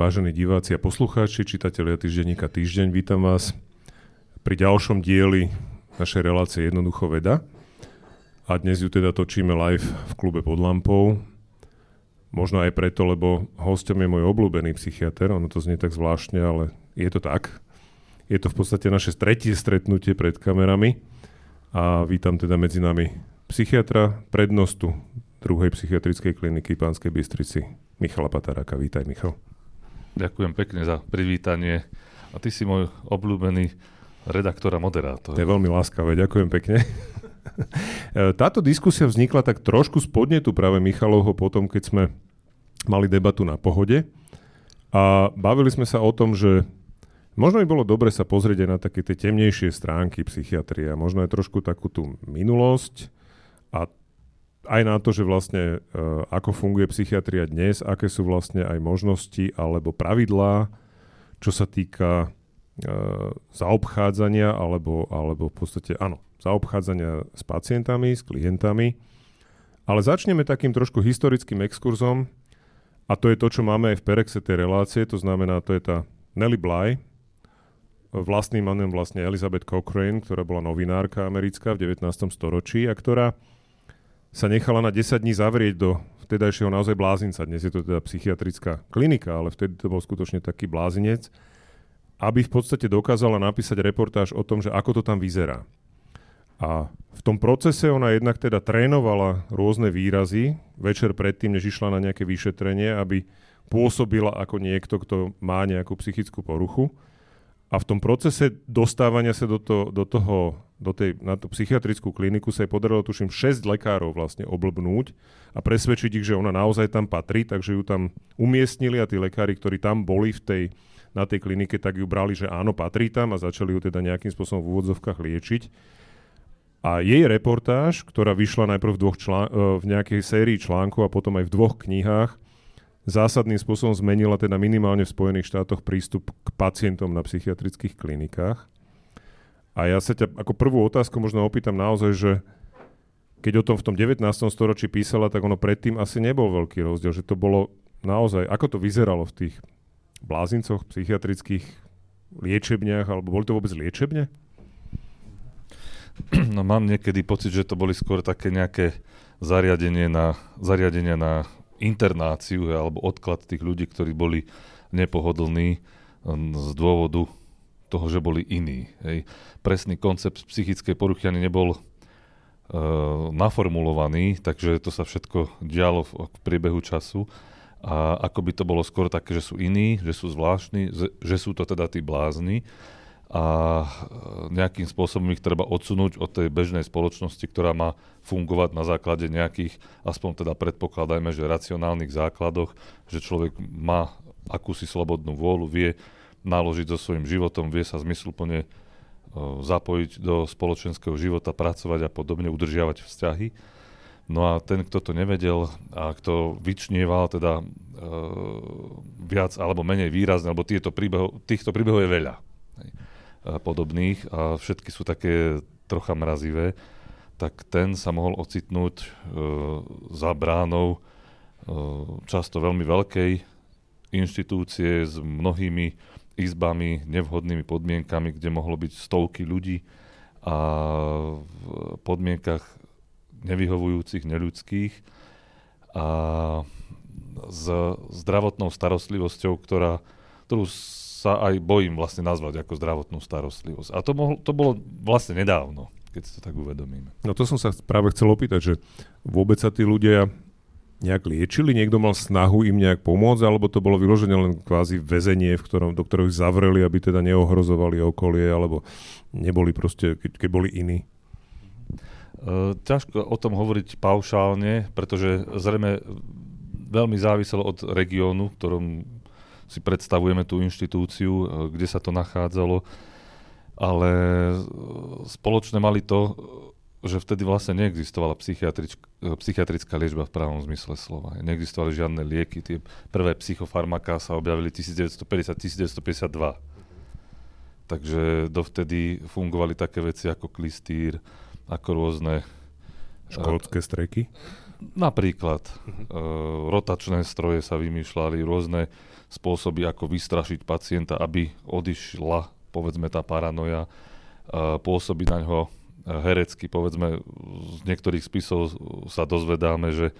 Vážení diváci a poslucháči, čitatelia týždenníka Týždeň, vítam vás pri ďalšom dieli našej relácie Jednoducho veda. A dnes ju teda točíme live v klube pod lampou. Možno aj preto, lebo hostom je môj obľúbený psychiatr, ono to znie tak zvláštne, ale je to tak. Je to v podstate naše tretie stretnutie pred kamerami a vítam teda medzi nami psychiatra, prednostu druhej psychiatrickej kliniky Pánskej Bystrici, Michala Pataráka. Vítaj, Michal. Ďakujem pekne za privítanie. A ty si môj obľúbený redaktor a moderátor. To je veľmi láskavé, ďakujem pekne. Táto diskusia vznikla tak trošku z podnetu práve Michalovho potom, keď sme mali debatu na pohode a bavili sme sa o tom, že možno by bolo dobre sa pozrieť aj na také tie temnejšie stránky psychiatrie a možno aj trošku takú tú minulosť a aj na to, že vlastne uh, ako funguje psychiatria dnes, aké sú vlastne aj možnosti alebo pravidlá, čo sa týka uh, zaobchádzania alebo, alebo v podstate, áno, zaobchádzania s pacientami, s klientami. Ale začneme takým trošku historickým exkurzom a to je to, čo máme aj v Perexe tej relácie, to znamená, to je tá Nelly Bly, vlastným menom vlastne Elizabeth Cochrane, ktorá bola novinárka americká v 19. storočí a ktorá sa nechala na 10 dní zavrieť do vtedajšieho naozaj blázinca. Dnes je to teda psychiatrická klinika, ale vtedy to bol skutočne taký blázinec, aby v podstate dokázala napísať reportáž o tom, že ako to tam vyzerá. A v tom procese ona jednak teda trénovala rôzne výrazy večer predtým, než išla na nejaké vyšetrenie, aby pôsobila ako niekto, kto má nejakú psychickú poruchu. A v tom procese dostávania sa do, to, do toho do tej, na tú psychiatrickú kliniku sa jej podarilo, tuším, 6 lekárov vlastne oblbnúť a presvedčiť ich, že ona naozaj tam patrí, takže ju tam umiestnili a tí lekári, ktorí tam boli v tej, na tej klinike, tak ju brali, že áno, patrí tam a začali ju teda nejakým spôsobom v úvodzovkách liečiť. A jej reportáž, ktorá vyšla najprv v, dvoch člán- e, v nejakej sérii článkov a potom aj v dvoch knihách, zásadným spôsobom zmenila teda minimálne v Spojených štátoch prístup k pacientom na psychiatrických klinikách. A ja sa ťa ako prvú otázku možno opýtam naozaj, že keď o tom v tom 19. storočí písala, tak ono predtým asi nebol veľký rozdiel, že to bolo naozaj, ako to vyzeralo v tých blázincoch, psychiatrických liečebniach, alebo boli to vôbec liečebne? No mám niekedy pocit, že to boli skôr také nejaké zariadenie na, zariadenia na internáciu alebo odklad tých ľudí, ktorí boli nepohodlní hm, z dôvodu toho, že boli iní. Hej. Presný koncept psychickej poruchy ani nebol uh, naformulovaný, takže to sa všetko dialo v, v priebehu času. A ako by to bolo skôr také, že sú iní, že sú zvláštni, že sú to teda tí blázni a e, nejakým spôsobom ich treba odsunúť od tej bežnej spoločnosti, ktorá má fungovať na základe nejakých, aspoň teda predpokladajme, že racionálnych základoch, že človek má akúsi slobodnú vôľu, vie, naložiť so svojím životom, vie sa zmysluplne zapojiť do spoločenského života, pracovať a podobne, udržiavať vzťahy. No a ten, kto to nevedel a kto vyčnieval teda e, viac alebo menej výrazne, lebo tieto príbeho, týchto príbehov je veľa hej, podobných a všetky sú také trocha mrazivé, tak ten sa mohol ocitnúť e, za bránou e, často veľmi veľkej inštitúcie s mnohými izbami, nevhodnými podmienkami, kde mohlo byť stovky ľudí a v podmienkach nevyhovujúcich, neľudských a s zdravotnou starostlivosťou, ktorá, ktorú sa aj bojím vlastne nazvať ako zdravotnú starostlivosť. A to, mohlo, to bolo vlastne nedávno, keď si to tak uvedomíme. No to som sa práve chcel opýtať, že vôbec sa tí ľudia nejak liečili? Niekto mal snahu im nejak pomôcť, alebo to bolo vyložené len kvázi väzenie, v ktorom, do ktorého ich zavreli, aby teda neohrozovali okolie, alebo neboli proste, keď, keď boli iní? Uh, ťažko o tom hovoriť paušálne, pretože zrejme veľmi záviselo od regiónu, v ktorom si predstavujeme tú inštitúciu, e, kde sa to nachádzalo, ale e, spoločné mali to, že vtedy vlastne neexistovala psychiatrická liečba v pravom zmysle slova. Neexistovali žiadne lieky. Tie prvé psychofarmaká sa objavili 1950-1952. Takže dovtedy fungovali také veci ako klistýr, ako rôzne Škótske streky? Napríklad. Uh-huh. rotačné stroje sa vymýšľali, rôzne spôsoby, ako vystrašiť pacienta, aby odišla, povedzme, tá paranoja, pôsobiť na ňo herecky, povedzme, z niektorých spisov sa dozvedáme, že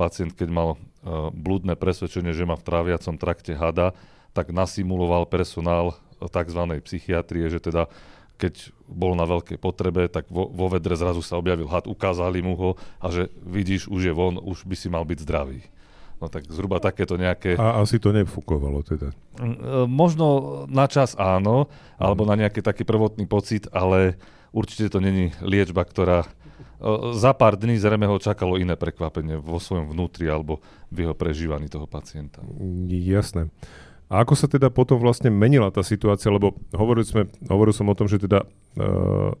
pacient, keď mal uh, blúdne presvedčenie, že má v tráviacom trakte hada, tak nasimuloval personál tzv. psychiatrie, že teda keď bol na veľkej potrebe, tak vo, vo vedre zrazu sa objavil had, ukázali mu ho a že vidíš, už je von, už by si mal byť zdravý. No tak zhruba takéto nejaké... A asi to nefúkovalo teda. Mm, e, možno na čas áno, alebo na nejaký taký prvotný pocit, ale určite to není liečba, ktorá... Za pár dní zrejme ho čakalo iné prekvapenie vo svojom vnútri alebo v jeho prežívaní toho pacienta. Jasné. A ako sa teda potom vlastne menila tá situácia, lebo hovorili sme, hovoril som o tom, že teda uh,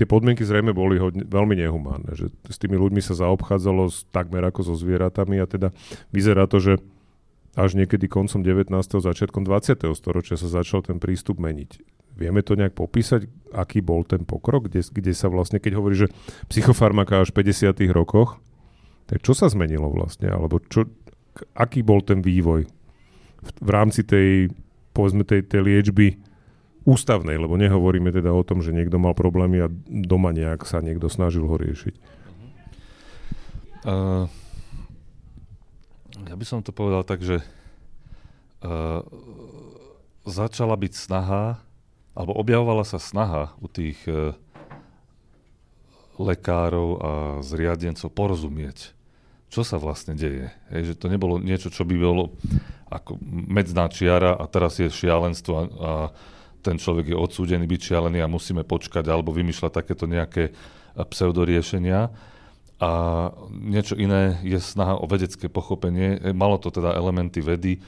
tie podmienky zrejme boli hodne, veľmi nehumánne, že s tými ľuďmi sa zaobchádzalo s, takmer ako so zvieratami a teda vyzerá to, že až niekedy koncom 19. začiatkom 20. storočia sa začal ten prístup meniť. Vieme to nejak popísať, aký bol ten pokrok, kde, kde sa vlastne, keď hovorí, že psychofarmaka až v 50. rokoch, tak čo sa zmenilo vlastne, alebo čo, aký bol ten vývoj v rámci tej, povedzme, tej, tej liečby ústavnej, lebo nehovoríme teda o tom, že niekto mal problémy a doma nejak sa niekto snažil ho riešiť. Uh, ja by som to povedal tak, že uh, začala byť snaha, alebo objavovala sa snaha u tých uh, lekárov a zriadencov porozumieť, čo sa vlastne deje. Hej, že to nebolo niečo, čo by bolo ako medzná čiara a teraz je šialenstvo a, a ten človek je odsúdený byť šialený a musíme počkať alebo vymýšľať takéto nejaké pseudoriešenia. A niečo iné je snaha o vedecké pochopenie. E, malo to teda elementy vedy. E,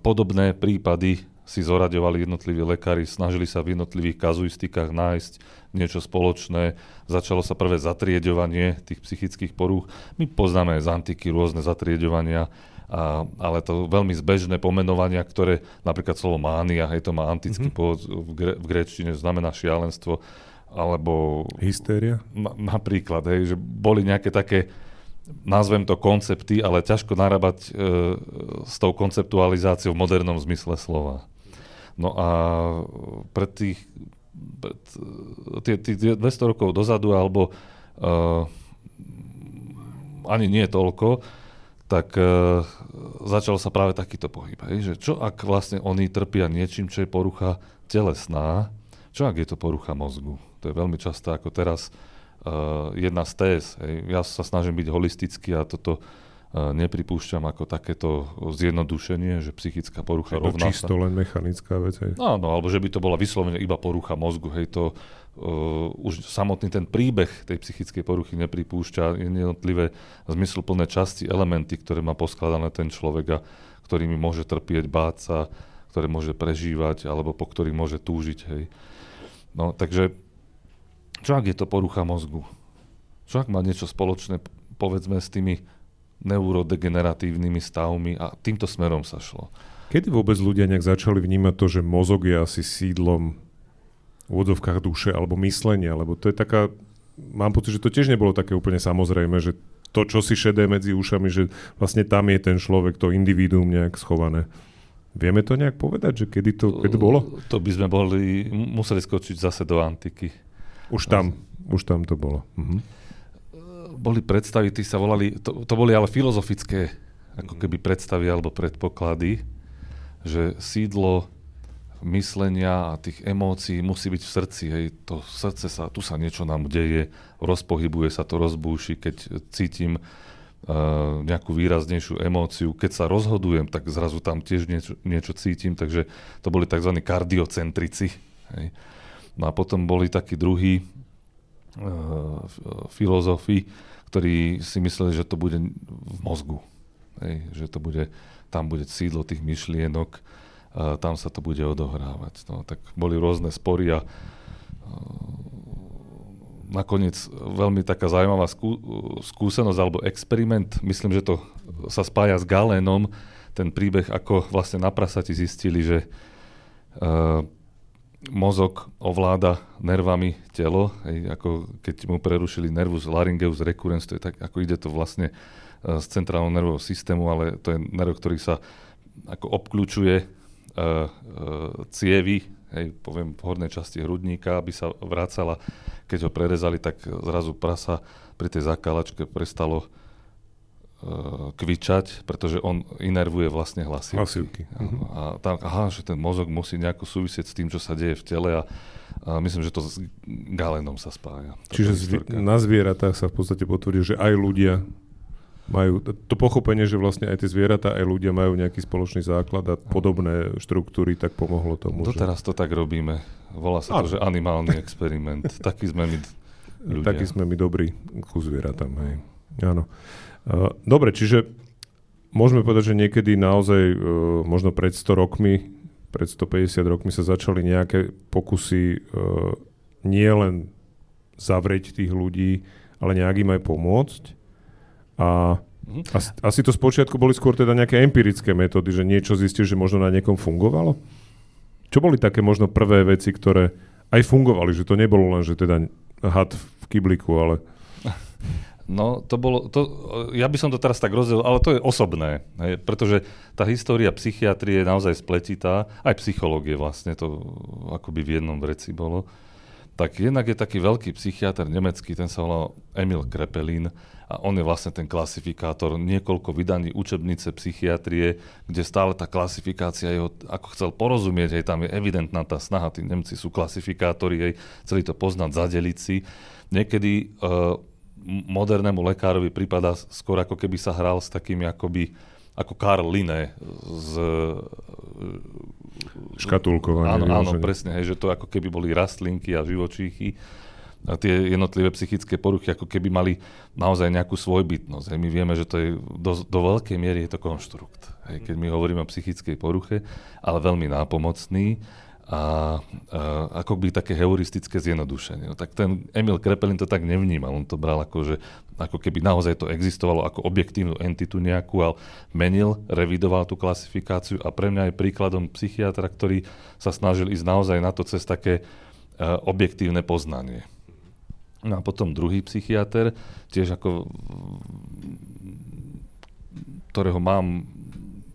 podobné prípady si zoraďovali jednotliví lekári, snažili sa v jednotlivých kazuistikách nájsť niečo spoločné. Začalo sa prvé zatrieďovanie tých psychických porúch. My poznáme z antiky rôzne zatrieďovania, a, ale to veľmi zbežné pomenovania, ktoré napríklad slovo mánia, hej, to má antický mm-hmm. pôvod v, gre, v gréčtine, znamená šialenstvo, alebo... Hystéria? Na, napríklad, hej, že boli nejaké také, nazvem to koncepty, ale ťažko narábať e, s tou konceptualizáciou v modernom zmysle slova. No a pred tých pred, tie, tie 200 rokov dozadu, alebo e, ani nie toľko, tak uh, začal sa práve takýto pohyb. Hej, že čo ak vlastne oni trpia niečím, čo je porucha telesná, čo ak je to porucha mozgu? To je veľmi často ako teraz uh, jedna z TS. Hej. Ja sa snažím byť holistický a toto uh, nepripúšťam ako takéto zjednodušenie, že psychická porucha rovná čisto sa... len mechanická vec. Hej. No, no, alebo že by to bola vyslovene iba porucha mozgu. Hej, to uh, už samotný ten príbeh tej psychickej poruchy nepripúšťa jednotlivé zmysluplné časti, elementy, ktoré má poskladané ten človek a ktorými môže trpieť, báť sa, ktoré môže prežívať alebo po ktorých môže túžiť. Hej. No, takže čo ak je to porucha mozgu? Čo ak má niečo spoločné, povedzme, s tými neurodegeneratívnymi stavmi a týmto smerom sa šlo. Kedy vôbec ľudia nejak začali vnímať to, že mozog je asi sídlom v úvodzovkách duše alebo myslenia, lebo to je taká, mám pocit, že to tiež nebolo také úplne samozrejme, že to, čo si šedé medzi ušami, že vlastne tam je ten človek, to individuum nejak schované. Vieme to nejak povedať, že kedy to, kedy to bolo? To by sme boli, museli skočiť zase do antiky. Už tam, už tam to bolo. Mhm. Boli predstavy, tí sa volali, to, to boli ale filozofické ako keby predstavy alebo predpoklady, že sídlo myslenia a tých emócií musí byť v srdci. Hej. To srdce sa, tu sa niečo nám deje, rozpohybuje sa to, rozbúši, keď cítim uh, nejakú výraznejšiu emóciu. Keď sa rozhodujem, tak zrazu tam tiež niečo, niečo cítim, takže to boli tzv. kardiocentrici. Hej. No a potom boli takí druhí uh, filozofi, ktorí si mysleli, že to bude v mozgu. Hej. Že to bude, tam bude sídlo tých myšlienok tam sa to bude odohrávať. No, tak boli rôzne spory a nakoniec veľmi taká zaujímavá skú, skúsenosť alebo experiment, myslím, že to sa spája s Galénom, ten príbeh, ako vlastne na prasati zistili, že uh, mozog ovláda nervami telo, hej, ako keď mu prerušili nervus laryngeus recurrens, to je tak, ako ide to vlastne uh, z centrálneho nervového systému, ale to je nerv, ktorý sa ako obklúčuje uh, uh, cievy, hej, poviem v hornej časti hrudníka, aby sa vracala. Keď ho prerezali, tak zrazu prasa pri tej zakálačke prestalo kvičať, pretože on inervuje vlastne hlasivky. Hlasivky. A, a tam, aha, že ten mozog musí nejako súvisieť s tým, čo sa deje v tele a, a myslím, že to s galenom sa spája. Čiže zvi- na zvieratách sa v podstate potvrdí, že aj ľudia majú to pochopenie, že vlastne aj tie zvieratá, aj ľudia majú nejaký spoločný základ a podobné štruktúry, tak pomohlo tomu. Doteraz že... to tak robíme. Volá sa to, že animálny experiment. Taký sme my ľudia. Taký sme my dobrí ku zvieratám. Hej. Áno. Dobre, čiže môžeme povedať, že niekedy naozaj e, možno pred 100 rokmi, pred 150 rokmi sa začali nejaké pokusy e, nie len zavrieť tých ľudí, ale nejak im aj pomôcť. A mhm. asi, asi to spočiatku boli skôr teda nejaké empirické metódy, že niečo zistil, že možno na niekom fungovalo? Čo boli také možno prvé veci, ktoré aj fungovali, že to nebolo len, že teda had v kybliku, ale... No, to bolo, to, ja by som to teraz tak rozdelil, ale to je osobné, hej, pretože tá história psychiatrie je naozaj spletitá, aj psychológie vlastne, to akoby v jednom vreci bolo. Tak jednak je taký veľký psychiatr nemecký, ten sa volal Emil Krepelin a on je vlastne ten klasifikátor, niekoľko vydaní učebnice psychiatrie, kde stále tá klasifikácia jeho, ako chcel porozumieť, hej, tam je evidentná tá snaha, tí Nemci sú klasifikátori, hej, chceli to poznať, zadeliť si. Niekedy uh, modernému lekárovi prípada skôr ako keby sa hral s takými akoby ako Karl Linné z... Škatulkovanie. Áno, áno, presne, hej, že to ako keby boli rastlinky a živočíchy a tie jednotlivé psychické poruchy ako keby mali naozaj nejakú svojbytnosť. Hej. My vieme, že to je do, do veľkej miery je to konštrukt. Hej. Keď my hovoríme o psychickej poruche, ale veľmi nápomocný a, a ako by také heuristické zjednodušenie. No, tak ten Emil Krepelin to tak nevnímal, on to bral ako, že ako keby naozaj to existovalo ako objektívnu entitu nejakú, ale menil, revidoval tú klasifikáciu a pre mňa je príkladom psychiatra, ktorý sa snažil ísť naozaj na to cez také uh, objektívne poznanie. No a potom druhý psychiatr, tiež ako ktorého mám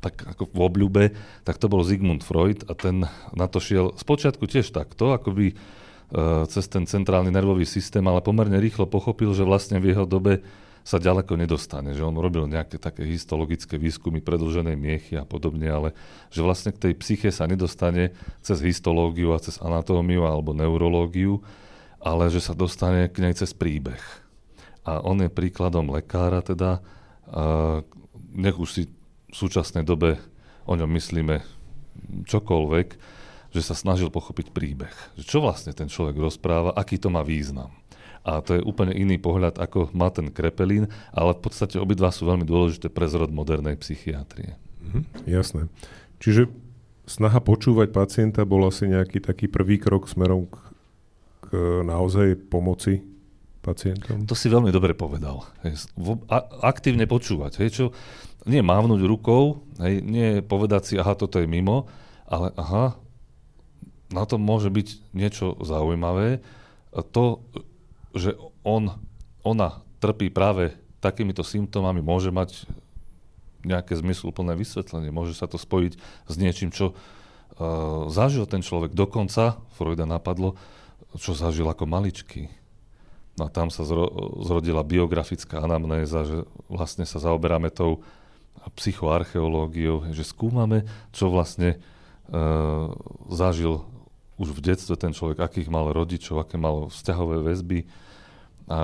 tak ako v obľúbe, tak to bol Sigmund Freud a ten na to šiel spočiatku tiež takto, akoby uh, cez ten centrálny nervový systém, ale pomerne rýchlo pochopil, že vlastne v jeho dobe sa ďaleko nedostane, že on robil nejaké také histologické výskumy predlženej miechy a podobne, ale že vlastne k tej psyche sa nedostane cez histológiu a cez anatómiu alebo neurológiu, ale že sa dostane k nej cez príbeh. A on je príkladom lekára teda, uh, nech už si v súčasnej dobe o ňom myslíme čokoľvek, že sa snažil pochopiť príbeh. Že čo vlastne ten človek rozpráva, aký to má význam. A to je úplne iný pohľad, ako má ten Krepelín, ale v podstate obidva sú veľmi dôležité pre zrod modernej psychiatrie. Mhm, jasné. Čiže snaha počúvať pacienta bol asi nejaký taký prvý krok smerom k, k naozaj pomoci pacientom? To si veľmi dobre povedal. Aktívne počúvať. Hej, čo, nie mávnuť rukou, hej, nie povedať si, aha, toto je mimo, ale aha, na tom môže byť niečo zaujímavé. To, že on, ona trpí práve takýmito symptómami, môže mať nejaké zmysluplné vysvetlenie. Môže sa to spojiť s niečím, čo uh, zažil ten človek. Dokonca, Freuda napadlo, čo zažil ako maličký. No a tam sa zro- zrodila biografická anamnéza, že vlastne sa zaoberáme tou a psychoarcheológiou, že skúmame, čo vlastne e, zažil už v detstve ten človek, akých mal rodičov, aké mal vzťahové väzby, a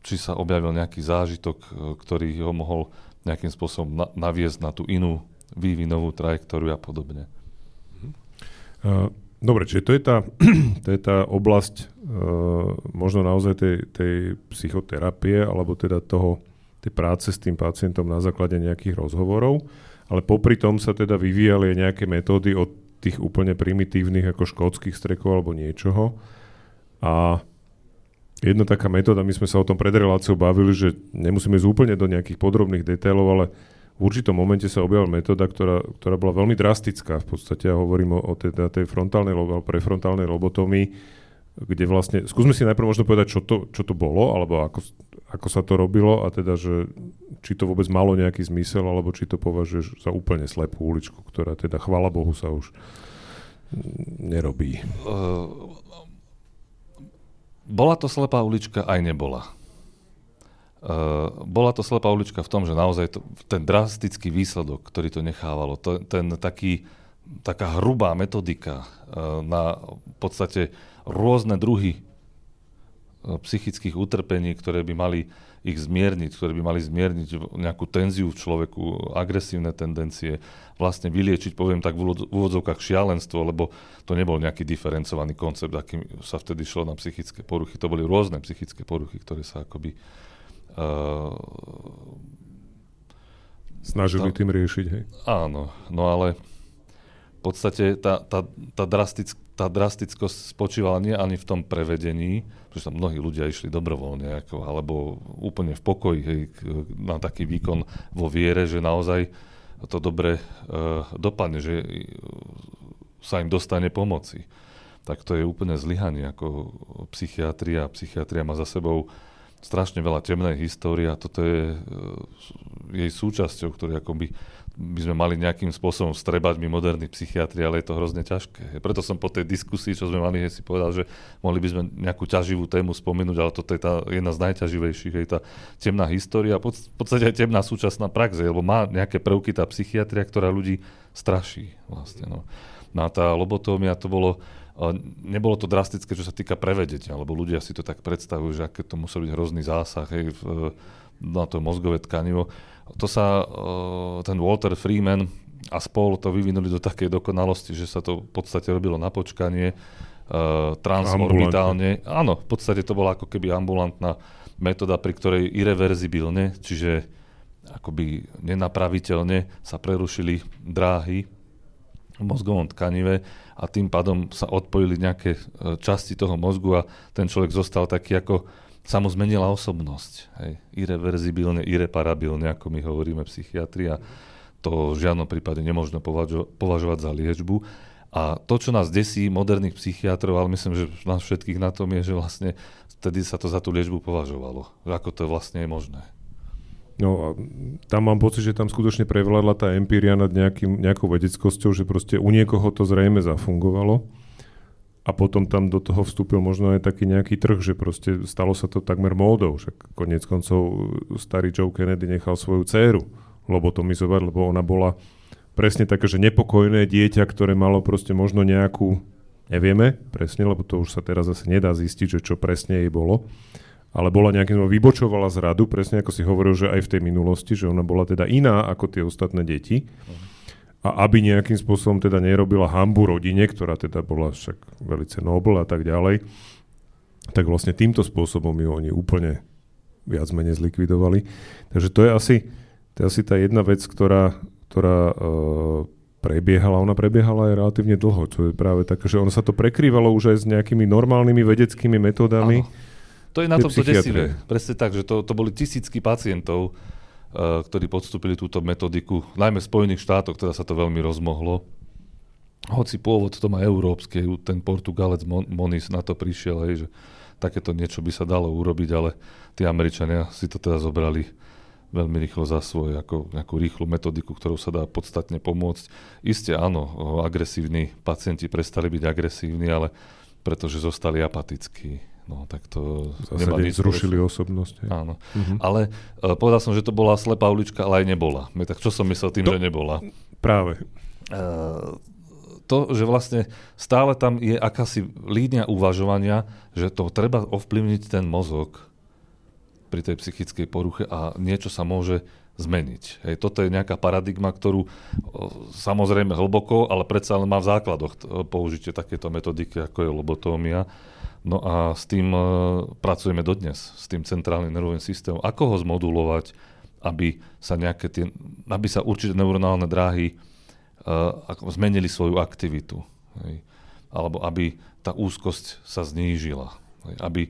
či sa objavil nejaký zážitok, e, ktorý ho mohol nejakým spôsobom na, naviesť na tú inú vývinovú trajektóriu a podobne. Uh, dobre, čiže to je tá, to je tá oblasť uh, možno naozaj tej, tej psychoterapie, alebo teda toho tej práce s tým pacientom na základe nejakých rozhovorov, ale popri tom sa teda vyvíjali aj nejaké metódy od tých úplne primitívnych ako škótskych strekov alebo niečoho. A jedna taká metóda, my sme sa o tom pred reláciou bavili, že nemusíme ísť úplne do nejakých podrobných detailov, ale v určitom momente sa objavila metóda, ktorá, ktorá bola veľmi drastická. V podstate ja hovorím o, o tej, tej frontálnej alebo prefrontálnej lobotomii, kde vlastne, skúsme si najprv možno povedať, čo to, čo to bolo, alebo ako, ako sa to robilo a teda, že či to vôbec malo nejaký zmysel, alebo či to považuješ za úplne slepú uličku, ktorá teda, chvala Bohu, sa už nerobí. Uh, bola to slepá ulička, aj nebola. Uh, bola to slepá ulička v tom, že naozaj to, ten drastický výsledok, ktorý to nechávalo, to, ten taký, taká hrubá metodika uh, na v podstate rôzne druhy uh, psychických utrpení, ktoré by mali ich zmierniť, ktoré by mali zmierniť nejakú tenziu v človeku, agresívne tendencie, vlastne vyliečiť, poviem tak v úvodzovkách šialenstvo, lebo to nebol nejaký diferencovaný koncept, akým sa vtedy šlo na psychické poruchy. To boli rôzne psychické poruchy, ktoré sa akoby uh, Snažili tá, tým riešiť, hej? Áno, no ale v podstate tá, tá, tá, drastick, tá drastickosť spočívala nie ani v tom prevedení, pretože tam mnohí ľudia išli dobrovoľne, ako, alebo úplne v pokoji hej, na taký výkon vo viere, že naozaj to dobre uh, dopadne, že sa im dostane pomoci. Tak to je úplne zlyhanie ako psychiatria. Psychiatria má za sebou strašne veľa temnej histórie a toto je uh, jej súčasťou, ktorý akoby by sme mali nejakým spôsobom strebať my moderní psychiatri, ale je to hrozne ťažké. Preto som po tej diskusii, čo sme mali, si povedal, že mohli by sme nejakú ťaživú tému spomenúť, ale toto je tá jedna z najťaživejších, je tá temná história v podstate aj temná súčasná prax, lebo má nejaké prvky tá psychiatria, ktorá ľudí straší. Vlastne, no. no a tá lobotómia to bolo, Nebolo to drastické, čo sa týka prevedenia, lebo ľudia si to tak predstavujú, že aké to musel byť hrozný zásah hej, v, na to mozgové tkanivo. To sa, ten Walter Freeman a spol to vyvinuli do takej dokonalosti, že sa to v podstate robilo na počkanie, transorbitálne. Áno, v podstate to bola ako keby ambulantná metóda, pri ktorej irreverzibilne, čiže akoby nenapraviteľne sa prerušili dráhy v mozgovom tkanive a tým pádom sa odpojili nejaké e, časti toho mozgu a ten človek zostal taký ako sa mu zmenila osobnosť. Hej. Irreverzibilne, irreparabilne, ako my hovoríme psychiatria. To v žiadnom prípade nemôžno považo- považovať za liečbu. A to, čo nás desí, moderných psychiatrov, ale myslím, že nás všetkých na tom je, že vlastne vtedy sa to za tú liečbu považovalo. Že ako to vlastne je možné. No a tam mám pocit, že tam skutočne prevládla tá empíria nad nejakým, nejakou vedeckosťou, že proste u niekoho to zrejme zafungovalo a potom tam do toho vstúpil možno aj taký nejaký trh, že proste stalo sa to takmer módou, že konec koncov starý Joe Kennedy nechal svoju dceru lobotomizovať, lebo ona bola presne také, že nepokojné dieťa, ktoré malo proste možno nejakú, nevieme presne, lebo to už sa teraz zase nedá zistiť, že čo presne jej bolo, ale bola nejakým vybočovala z radu, presne ako si hovoril, že aj v tej minulosti, že ona bola teda iná ako tie ostatné deti. A aby nejakým spôsobom teda nerobila hambu rodine, ktorá teda bola však velice nobl a tak ďalej, tak vlastne týmto spôsobom ju oni úplne viac menej zlikvidovali. Takže to je asi, to je asi tá jedna vec, ktorá, ktorá uh, prebiehala. Ona prebiehala aj relatívne dlho, čo je práve také, že ono sa to prekrývalo už aj s nejakými normálnymi vedeckými metódami. Ano to je na tomto desivé. Presne tak, že to, to boli tisícky pacientov, ktorí podstúpili túto metodiku, najmä v Spojených štátoch, teda sa to veľmi rozmohlo. Hoci pôvod to má európske, ten Portugalec Monis na to prišiel, hej, že takéto niečo by sa dalo urobiť, ale tí Američania si to teda zobrali veľmi rýchlo za svoj, ako nejakú rýchlu metodiku, ktorou sa dá podstatne pomôcť. Isté áno, agresívni pacienti prestali byť agresívni, ale pretože zostali apatickí. No, tak to nemá zrušili osobnosť. Áno. Uh-huh. Ale uh, povedal som, že to bola slepá ulička, ale aj nebola. Tak čo som myslel tým, to, že nebola? Práve. Uh, to, že vlastne stále tam je akási línia uvažovania, že to treba ovplyvniť ten mozog pri tej psychickej poruche a niečo sa môže zmeniť. Hej, toto je nejaká paradigma, ktorú samozrejme hlboko, ale predsa len má v základoch použitie takéto metodiky, ako je lobotómia. No a s tým uh, pracujeme dodnes, s tým centrálnym nervovým systémom. Ako ho zmodulovať, aby sa, nejaké tie, aby sa určité neuronálne dráhy uh, zmenili svoju aktivitu. Hej. Alebo aby tá úzkosť sa znížila. Hej. Aby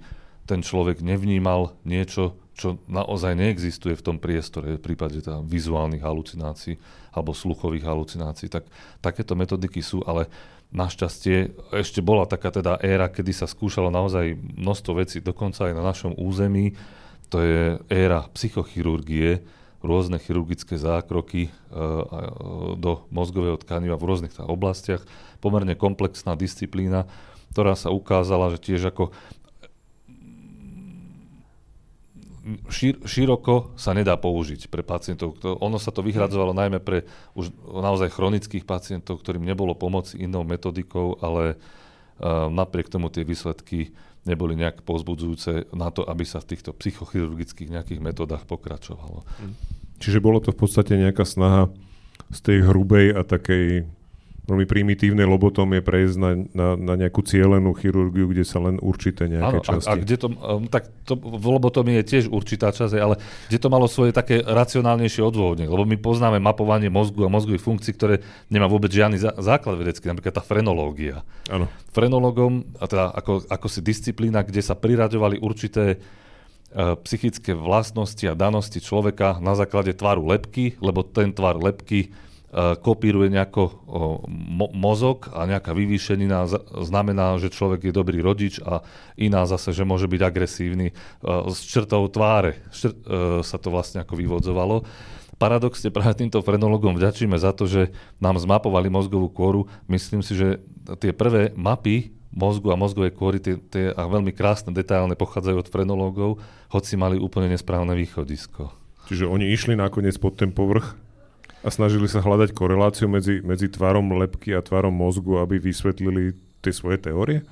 ten človek nevnímal niečo, čo naozaj neexistuje v tom priestore, v prípade teda vizuálnych halucinácií alebo sluchových halucinácií, tak takéto metodiky sú, ale našťastie ešte bola taká teda éra, kedy sa skúšalo naozaj množstvo vecí, dokonca aj na našom území, to je éra psychochirurgie, rôzne chirurgické zákroky e, do mozgového tkaniva v rôznych oblastiach, pomerne komplexná disciplína, ktorá sa ukázala, že tiež ako šir, široko sa nedá použiť pre pacientov. Ono sa to vyhradzovalo najmä pre už naozaj chronických pacientov, ktorým nebolo pomoci inou metodikou, ale uh, napriek tomu tie výsledky neboli nejak pozbudzujúce na to, aby sa v týchto psychochirurgických nejakých metodách pokračovalo. Čiže bolo to v podstate nejaká snaha z tej hrubej a takej veľmi primitívnej lobotomie prejsť na, na, na nejakú cielenú chirurgiu, kde sa len určité nejaké Áno, časti. A, a kde to, um, tak to, v lobotomii je tiež určitá časť, ale kde to malo svoje také racionálnejšie odôvodne, lebo my poznáme mapovanie mozgu a mozgových funkcií, ktoré nemá vôbec žiadny zá, základ vedecký, napríklad tá frenológia. Áno. Frenologom, a teda ako, ako si disciplína, kde sa priraďovali určité uh, psychické vlastnosti a danosti človeka na základe tvaru lepky, lebo ten tvar lepky E, kopíruje nejako mo- mozog a nejaká vyvýšenina znamená, že človek je dobrý rodič a iná zase, že môže byť agresívny. Z e, črtou tváre Šr- e, sa to vlastne ako vyvodzovalo. Paradoxne práve týmto frenologom vďačíme za to, že nám zmapovali mozgovú kôru. Myslím si, že tie prvé mapy mozgu a mozgovej kôry tie, tie a veľmi krásne, detailne pochádzajú od frenológov, hoci mali úplne nesprávne východisko. Čiže oni išli nakoniec pod ten povrch a snažili sa hľadať koreláciu medzi, medzi tvarom lepky a tvarom mozgu, aby vysvetlili tie svoje teórie?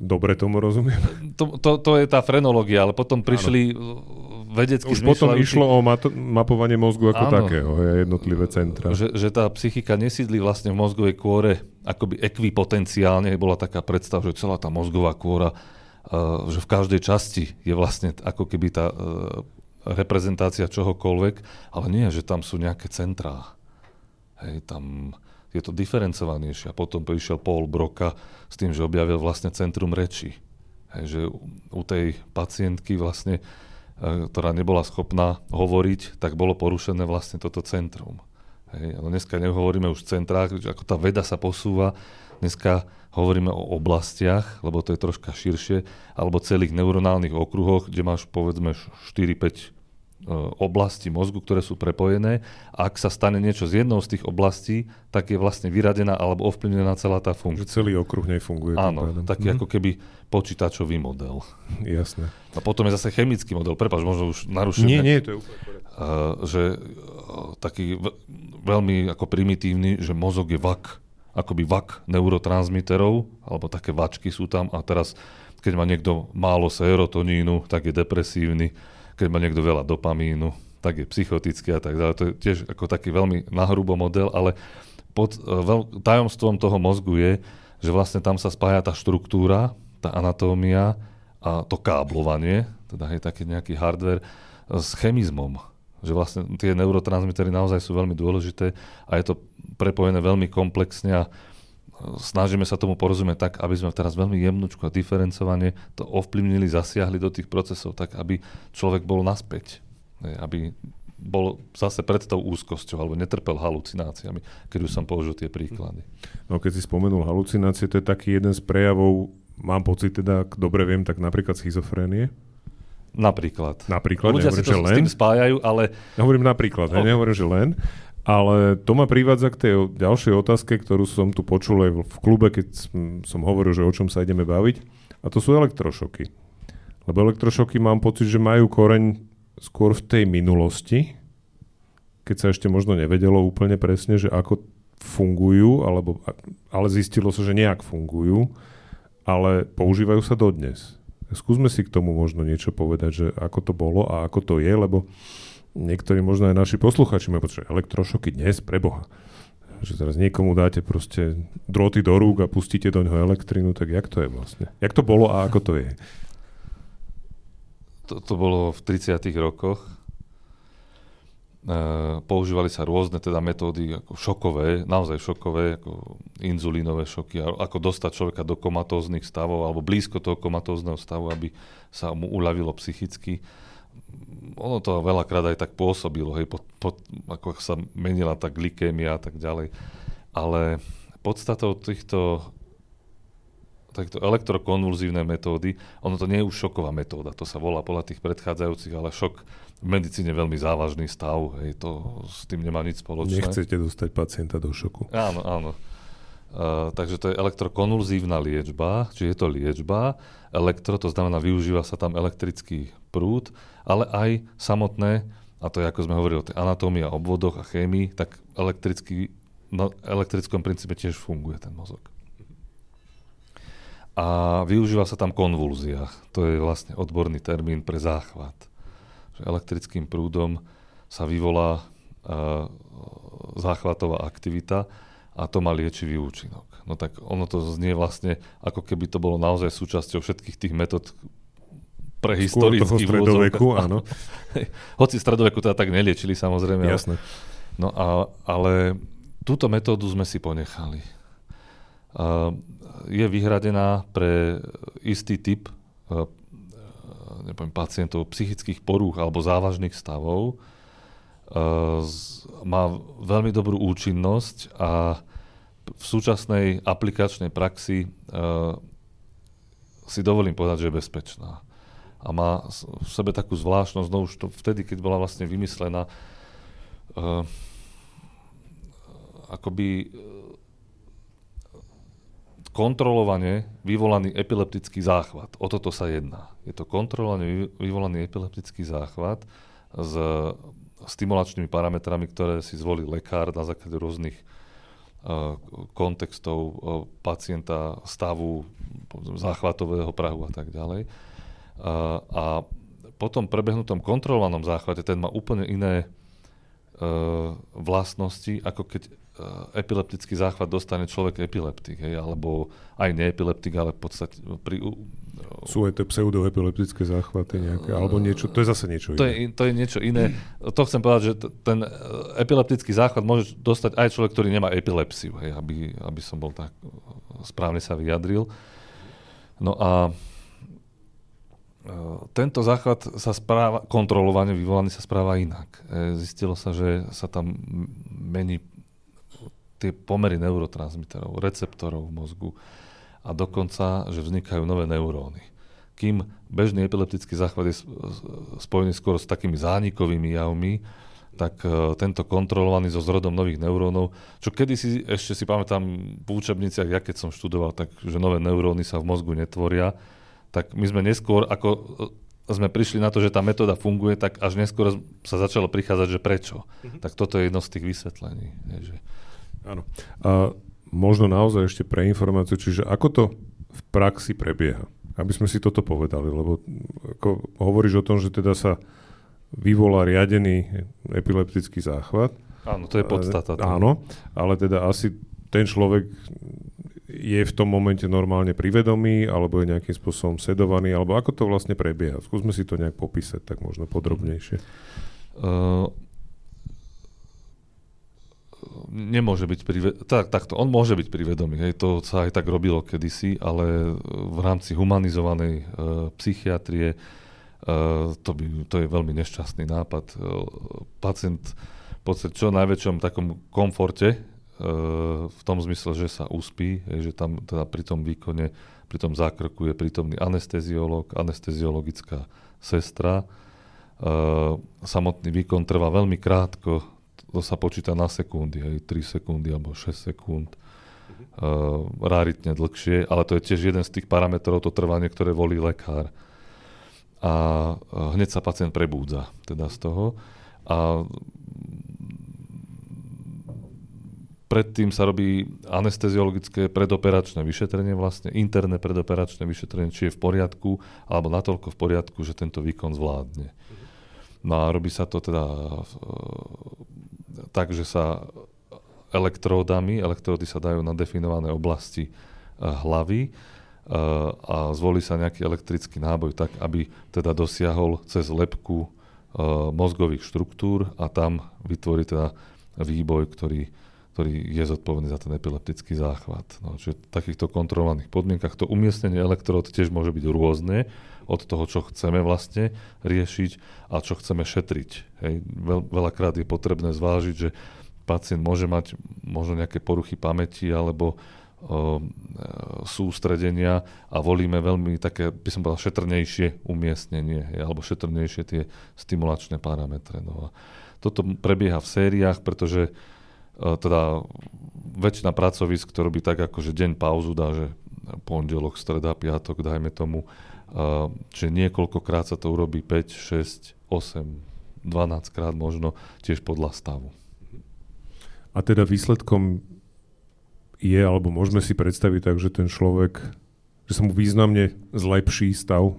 Dobre tomu rozumiem. To, to, to je tá frenológia, ale potom prišli ano. vedecky Už potom išlo o mat- mapovanie mozgu ako ano. takého, jednotlivé centra. Že, že tá psychika nesídli vlastne v mozgovej kôre akoby ekvipotenciálne, bola taká predstava, že celá tá mozgová kôra Uh, že v každej časti je vlastne ako keby tá uh, reprezentácia čohokoľvek, ale nie, že tam sú nejaké centrá. Hej, tam je to diferencovanejšie. A potom prišiel Paul Broka s tým, že objavil vlastne centrum reči. Hej, že u tej pacientky vlastne, e, ktorá nebola schopná hovoriť, tak bolo porušené vlastne toto centrum. Hej, ale dneska nehovoríme už v centrách, ako tá veda sa posúva, dneska hovoríme o oblastiach, lebo to je troška širšie, alebo celých neuronálnych okruhoch, kde máš povedzme 4-5 E, oblasti mozgu, ktoré sú prepojené. A ak sa stane niečo z jednou z tých oblastí, tak je vlastne vyradená alebo ovplyvnená celá tá funkcia. Že celý okruh nefunguje. Áno, taký mm. ako keby počítačový model. Jasné. A potom je zase chemický model. Prepač, možno už naruším. Nie, nie, to je úplne uh, Že uh, taký v, veľmi ako primitívny, že mozog je vak, akoby vak neurotransmiterov, alebo také vačky sú tam a teraz, keď má niekto málo serotonínu, tak je depresívny keď má niekto veľa dopamínu, tak je psychotický a tak ďalej. To je tiež ako taký veľmi nahrubo model, ale pod, e, veľ, tajomstvom toho mozgu je, že vlastne tam sa spája tá štruktúra, tá anatómia a to káblovanie, teda je taký nejaký hardware, s chemizmom. Že vlastne tie neurotransmitery naozaj sú veľmi dôležité a je to prepojené veľmi komplexne a snažíme sa tomu porozumieť tak, aby sme teraz veľmi jemnúčko a diferencovane to ovplyvnili, zasiahli do tých procesov, tak aby človek bol naspäť. Aby bol zase pred tou úzkosťou alebo netrpel halucináciami, keď už som použil tie príklady. No keď si spomenul halucinácie, to je taký jeden z prejavov, mám pocit teda, ak dobre viem, tak napríklad schizofrénie. Napríklad. Napríklad, Ľudia si to len. s tým spájajú, ale... Ja hovorím napríklad, oh. nehovorím, že len. Ale to ma privádza k tej ďalšej otázke, ktorú som tu počul aj v klube, keď som hovoril, že o čom sa ideme baviť. A to sú elektrošoky. Lebo elektrošoky mám pocit, že majú koreň skôr v tej minulosti, keď sa ešte možno nevedelo úplne presne, že ako fungujú, alebo, ale zistilo sa, že nejak fungujú, ale používajú sa dodnes. Skúsme si k tomu možno niečo povedať, že ako to bolo a ako to je, lebo niektorí možno aj naši posluchači majú pocit, elektrošoky dnes, preboha. Že teraz niekomu dáte proste droty do rúk a pustíte do ňoho elektrinu, tak jak to je vlastne? Jak to bolo a ako to je? To, to bolo v 30. rokoch. E, používali sa rôzne teda metódy ako šokové, naozaj šokové, ako inzulínové šoky, ako dostať človeka do komatóznych stavov alebo blízko toho komatózneho stavu, aby sa mu uľavilo psychicky ono to veľakrát aj tak pôsobilo, hej, pod, pod, ako sa menila tá glykémia a tak ďalej. Ale podstatou týchto, týchto elektrokonvulzívne metódy, ono to nie je už šoková metóda, to sa volá podľa tých predchádzajúcich, ale šok v medicíne veľmi závažný stav, hej, to s tým nemá nič spoločné. Nechcete dostať pacienta do šoku. Áno, áno. Uh, takže to je elektrokonvulzívna liečba, čiže je to liečba. Elektro, to znamená, využíva sa tam elektrický prúd, ale aj samotné, a to je ako sme hovorili o tej anatómii a obvodoch a chémii, tak elektrický, na elektrickom princípe tiež funguje ten mozog. A využíva sa tam konvulzia. To je vlastne odborný termín pre záchvat že elektrickým prúdom sa vyvolá uh, záchvatová aktivita a to má liečivý účinok. No tak ono to znie vlastne, ako keby to bolo naozaj súčasťou všetkých tých metód prehistorických stredoveku, áno. Hoci stredoveku teda tak neliečili samozrejme. Jasné. No a, ale túto metódu sme si ponechali. Uh, je vyhradená pre istý typ uh, neviem, pacientov psychických porúch alebo závažných stavov. Uh, má veľmi dobrú účinnosť a v súčasnej aplikačnej praxi uh, si dovolím povedať, že je bezpečná. A má v sebe takú zvláštnosť, no už to vtedy, keď bola vlastne vymyslená, uh, akoby kontrolovane vyvolaný epileptický záchvat. O toto sa jedná. Je to kontrolovane vyvolaný epileptický záchvat s stimulačnými parametrami, ktoré si zvolí lekár na základe rôznych uh, kontextov pacienta, stavu, záchvatového prahu a tak ďalej. A po tom prebehnutom kontrolovanom záchvate ten má úplne iné vlastnosti, ako keď Eh, epileptický záchvat dostane človek epileptik, hej, alebo aj neepileptik, ale v podstate pri... Sú aj tie pseudoepileptické záchvaty nejaké, alebo niečo, to je zase niečo to iné. Je, to je niečo iné. To chcem povedať, že ten eh, epileptický záchvat môže dostať aj človek, ktorý nemá epilepsiu, hej, aby, aby som bol tak správne sa vyjadril. No a tento záchvat sa správa, kontrolovane vyvolaný sa správa inak. Zistilo sa, že sa tam mení tie pomery neurotransmiterov, receptorov v mozgu a dokonca, že vznikajú nové neuróny. Kým bežný epileptický záchvat je spojený skôr s takými zánikovými javmi, tak uh, tento kontrolovaný so zrodom nových neurónov, čo kedysi, ešte si pamätám v učebniciach, ja keď som študoval, tak že nové neuróny sa v mozgu netvoria, tak my sme neskôr, ako e, sme prišli na to, že tá metóda funguje, tak až neskôr sa začalo prichádzať, že prečo. Mm-hmm. Tak toto je jedno z tých vysvetlení. Je, že Áno. A možno naozaj ešte pre informáciu, čiže ako to v praxi prebieha? Aby sme si toto povedali, lebo ako hovoríš o tom, že teda sa vyvolá riadený epileptický záchvat. Áno, to je podstata. Áno, ale teda asi ten človek je v tom momente normálne privedomý, alebo je nejakým spôsobom sedovaný, alebo ako to vlastne prebieha? Skúsme si to nejak popísať tak možno podrobnejšie. Uh, nemôže byť pri, tak, takto, on môže byť privedomý, hej, to sa aj tak robilo kedysi, ale v rámci humanizovanej uh, psychiatrie uh, to, by, to je veľmi nešťastný nápad. Uh, pacient v podstate čo najväčšom takom komforte, uh, v tom zmysle, že sa uspí, že tam teda pri tom výkone, pri tom zákroku je prítomný anesteziolog, anesteziologická sestra. Uh, samotný výkon trvá veľmi krátko, to sa počíta na sekundy, hej, 3 sekundy alebo 6 sekúnd. Uh, raritne dlhšie, ale to je tiež jeden z tých parametrov, to trvanie, ktoré volí lekár. A hneď sa pacient prebúdza teda z toho. A predtým sa robí anesteziologické predoperačné vyšetrenie, vlastne interné predoperačné vyšetrenie, či je v poriadku, alebo natoľko v poriadku, že tento výkon zvládne. No a robí sa to teda tak, že sa elektródami, elektródy sa dajú na definované oblasti uh, hlavy uh, a zvolí sa nejaký elektrický náboj tak, aby teda dosiahol cez lepku mozgových štruktúr a tam vytvorí teda výboj, ktorý, ktorý je zodpovedný za ten epileptický záchvat. No, čiže v takýchto kontrolovaných podmienkach to umiestnenie elektród tiež môže byť rôzne. od toho, čo chceme vlastne riešiť a čo chceme šetriť. Hej. Veľ, veľakrát je potrebné zvážiť, že pacient môže mať možno nejaké poruchy pamäti alebo o, sústredenia a volíme veľmi také, by som povedal, šetrnejšie umiestnenie hej, alebo šetrnejšie tie stimulačné parametre. No a toto prebieha v sériách, pretože teda väčšina pracovisk to robí tak, ako že deň pauzu dá, že pondelok, streda, piatok, dajme tomu, že niekoľkokrát sa to urobí 5, 6, 8, 12 krát možno, tiež podľa stavu. A teda výsledkom je, alebo môžeme si predstaviť tak, že ten človek, že sa mu významne zlepší stav?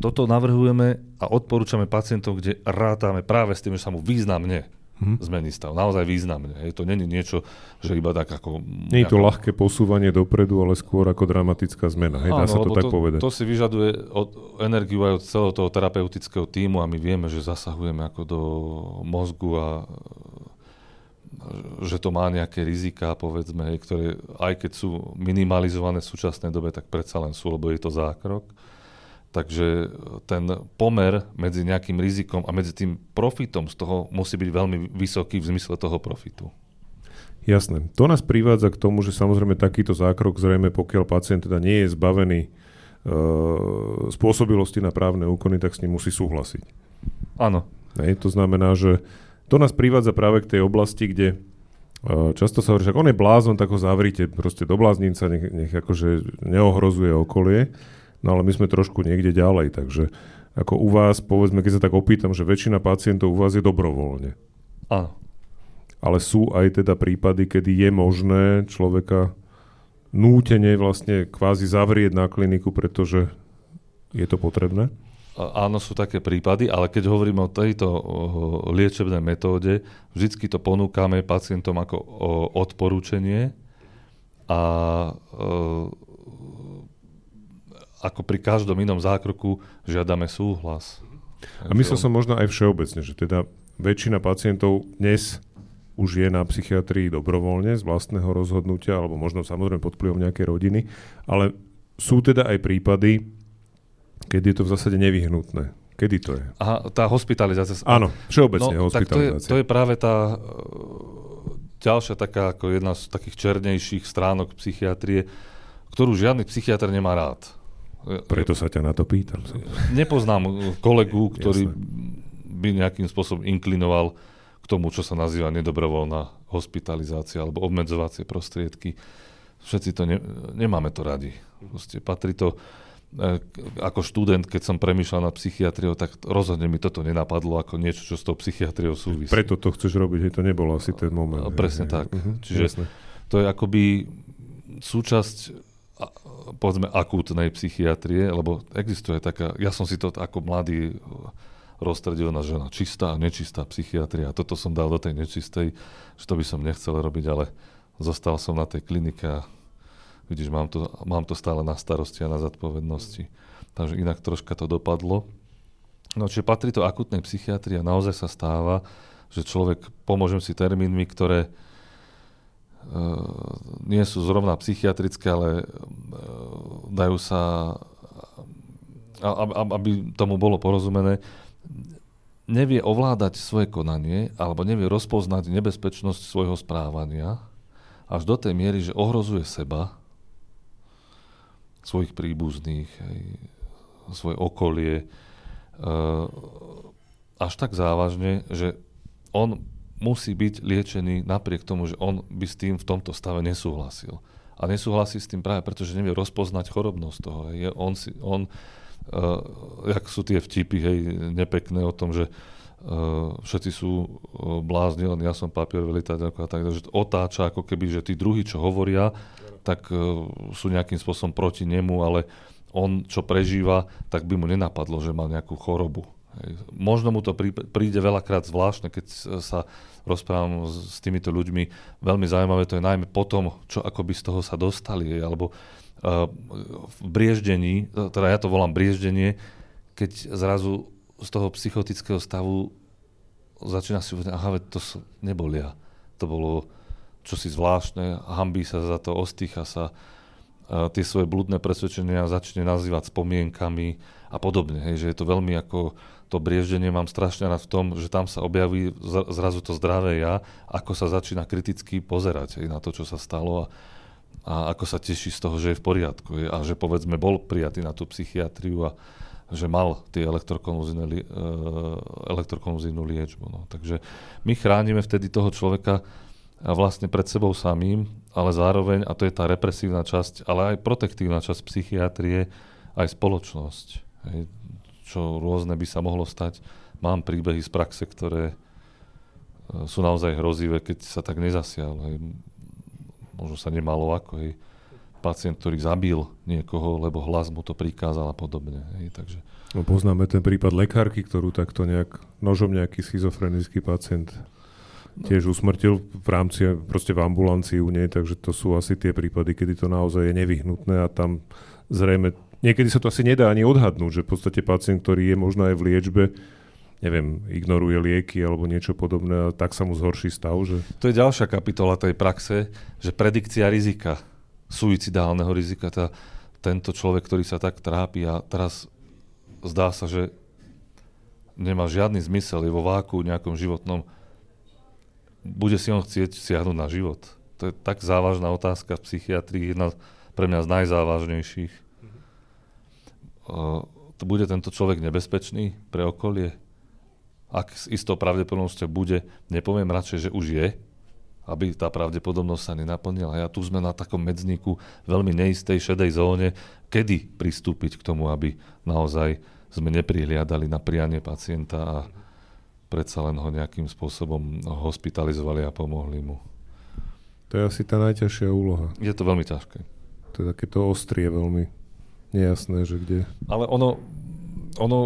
Toto navrhujeme a odporúčame pacientov, kde rátame práve s tým, že sa mu významne hmm. zmení stav. Naozaj významne. Hej. To není niečo, že iba tak ako... Nie je to ľahké posúvanie dopredu, ale skôr ako dramatická zmena. Hej, dá sa to tak to, povedať. To si vyžaduje od, energiu aj od celého toho terapeutického týmu a my vieme, že zasahujeme ako do mozgu a že to má nejaké rizika, povedzme, ktoré aj keď sú minimalizované v súčasnej dobe, tak predsa len sú, lebo je to zákrok. Takže ten pomer medzi nejakým rizikom a medzi tým profitom z toho musí byť veľmi vysoký v zmysle toho profitu. Jasné. To nás privádza k tomu, že samozrejme takýto zákrok zrejme, pokiaľ pacient teda nie je zbavený e, spôsobilosti na právne úkony, tak s ním musí súhlasiť. Áno. Hej, to znamená, že to nás privádza práve k tej oblasti, kde e, často sa hovorí, že on je blázon, tak ho zavrite proste do bláznica, nech, nech akože neohrozuje okolie. No ale my sme trošku niekde ďalej, takže ako u vás, povedzme, keď sa tak opýtam, že väčšina pacientov u vás je dobrovoľne. Áno. Ale sú aj teda prípady, kedy je možné človeka nútene vlastne kvázi zavrieť na kliniku, pretože je to potrebné? Áno, sú také prípady, ale keď hovoríme o tejto liečebnej metóde, vždy to ponúkame pacientom ako odporúčanie a ako pri každom inom zákroku žiadame súhlas. A myslel som možno aj všeobecne, že teda väčšina pacientov dnes už je na psychiatrii dobrovoľne z vlastného rozhodnutia, alebo možno samozrejme pod vplyvom nejakej rodiny, ale sú teda aj prípady, kedy je to v zásade nevyhnutné. Kedy to je? Aha, tá hospitalizácia. Áno, všeobecne no, hospitalizácia. To, je, to je práve tá uh, ďalšia taká ako jedna z takých černejších stránok psychiatrie, ktorú žiadny psychiatr nemá rád. Preto sa ťa na to pýtam. Nepoznám kolegu, ktorý by nejakým spôsobom inklinoval k tomu, čo sa nazýva nedobrovoľná hospitalizácia alebo obmedzovacie prostriedky. Všetci to ne, nemáme to radi. Proste patrí to e, ako študent, keď som premýšľal na psychiatriou, tak rozhodne mi toto nenapadlo ako niečo, čo s tou psychiatriou súvisí. Preto to chceš robiť, že to nebolo asi ten moment. Presne tak. Uh-huh, Čiže jasne. to je akoby súčasť povedzme akútnej psychiatrie, lebo existuje taká, ja som si to ako mladý rozstredil na žena čistá a nečistá psychiatria. Toto som dal do tej nečistej, že to by som nechcel robiť, ale zostal som na tej klinike a vidíš, mám to, mám to stále na starosti a na zodpovednosti. Takže inak troška to dopadlo. No čiže patrí to akutnej psychiatrii a naozaj sa stáva, že človek, pomôžem si termínmi, ktoré nie sú zrovna psychiatrické, ale ehm, dajú sa, aby tomu bolo porozumené, nevie ovládať svoje konanie alebo nevie rozpoznať nebezpečnosť svojho správania až do tej miery, že ohrozuje seba, svojich príbuzných, svoje okolie, ehm, až tak závažne, že on musí byť liečený napriek tomu, že on by s tým v tomto stave nesúhlasil. A nesúhlasí s tým práve preto, že nevie rozpoznať chorobnosť toho. Je, on, si, on uh, jak sú tie vtipy, hej, nepekné o tom, že uh, všetci sú uh, blázni, len ja som papier veliteľ a tak, že otáča ako keby, že tí druhí, čo hovoria, tak uh, sú nejakým spôsobom proti nemu, ale on, čo prežíva, tak by mu nenapadlo, že má nejakú chorobu. Možno mu to príde veľakrát zvláštne, keď sa rozprávam s, týmito ľuďmi. Veľmi zaujímavé to je najmä potom, čo akoby z toho sa dostali, alebo uh, v brieždení, teda ja to volám brieždenie, keď zrazu z toho psychotického stavu začína si uvedať, aha, to nebolia. To bolo čosi zvláštne, hambí sa za to, ostýcha sa tie svoje blúdne presvedčenia začne nazývať spomienkami a podobne. Hej, že je to veľmi ako to brieždenie mám strašne rád v tom, že tam sa objaví zrazu to zdravé ja, ako sa začína kriticky pozerať hej, na to, čo sa stalo a, a ako sa teší z toho, že je v poriadku hej, a že povedzme bol prijatý na tú psychiatriu a že mal tie elektrokonvulzívnu liečbu. No. Takže my chránime vtedy toho človeka vlastne pred sebou samým, ale zároveň, a to je tá represívna časť, ale aj protektívna časť psychiatrie, aj spoločnosť. Hej, čo rôzne by sa mohlo stať. Mám príbehy z praxe, ktoré e, sú naozaj hrozivé, keď sa tak nezasial. Hej. Možno sa nemalo ako hej. pacient, ktorý zabil niekoho, lebo hlas mu to prikázal a podobne. Hej. Takže... No, poznáme ten prípad lekárky, ktorú takto nejak nožom nejaký schizofrenický pacient tiež usmrtil v rámci, proste v ambulancii u nej, takže to sú asi tie prípady, kedy to naozaj je nevyhnutné a tam zrejme, niekedy sa to asi nedá ani odhadnúť, že v podstate pacient, ktorý je možno aj v liečbe, neviem, ignoruje lieky alebo niečo podobné a tak sa mu zhorší stav, že... To je ďalšia kapitola tej praxe, že predikcia rizika, suicidálneho rizika, tá, tento človek, ktorý sa tak trápi a teraz zdá sa, že nemá žiadny zmysel, je vo váku nejakom životnom, bude si on chcieť siahnuť na život? To je tak závažná otázka v psychiatrii, jedna pre mňa z najzávažnejších. Uh, to bude tento človek nebezpečný pre okolie? Ak s istou pravdepodobnosťou bude, nepoviem radšej, že už je, aby tá pravdepodobnosť sa nenaplnila. Ja tu sme na takom medzníku veľmi neistej šedej zóne, kedy pristúpiť k tomu, aby naozaj sme neprihliadali na prianie pacienta a predsa len ho nejakým spôsobom hospitalizovali a pomohli mu. To je asi tá najťažšia úloha. Je to veľmi ťažké. To je takéto ostrie veľmi nejasné, že kde... Ale ono, ono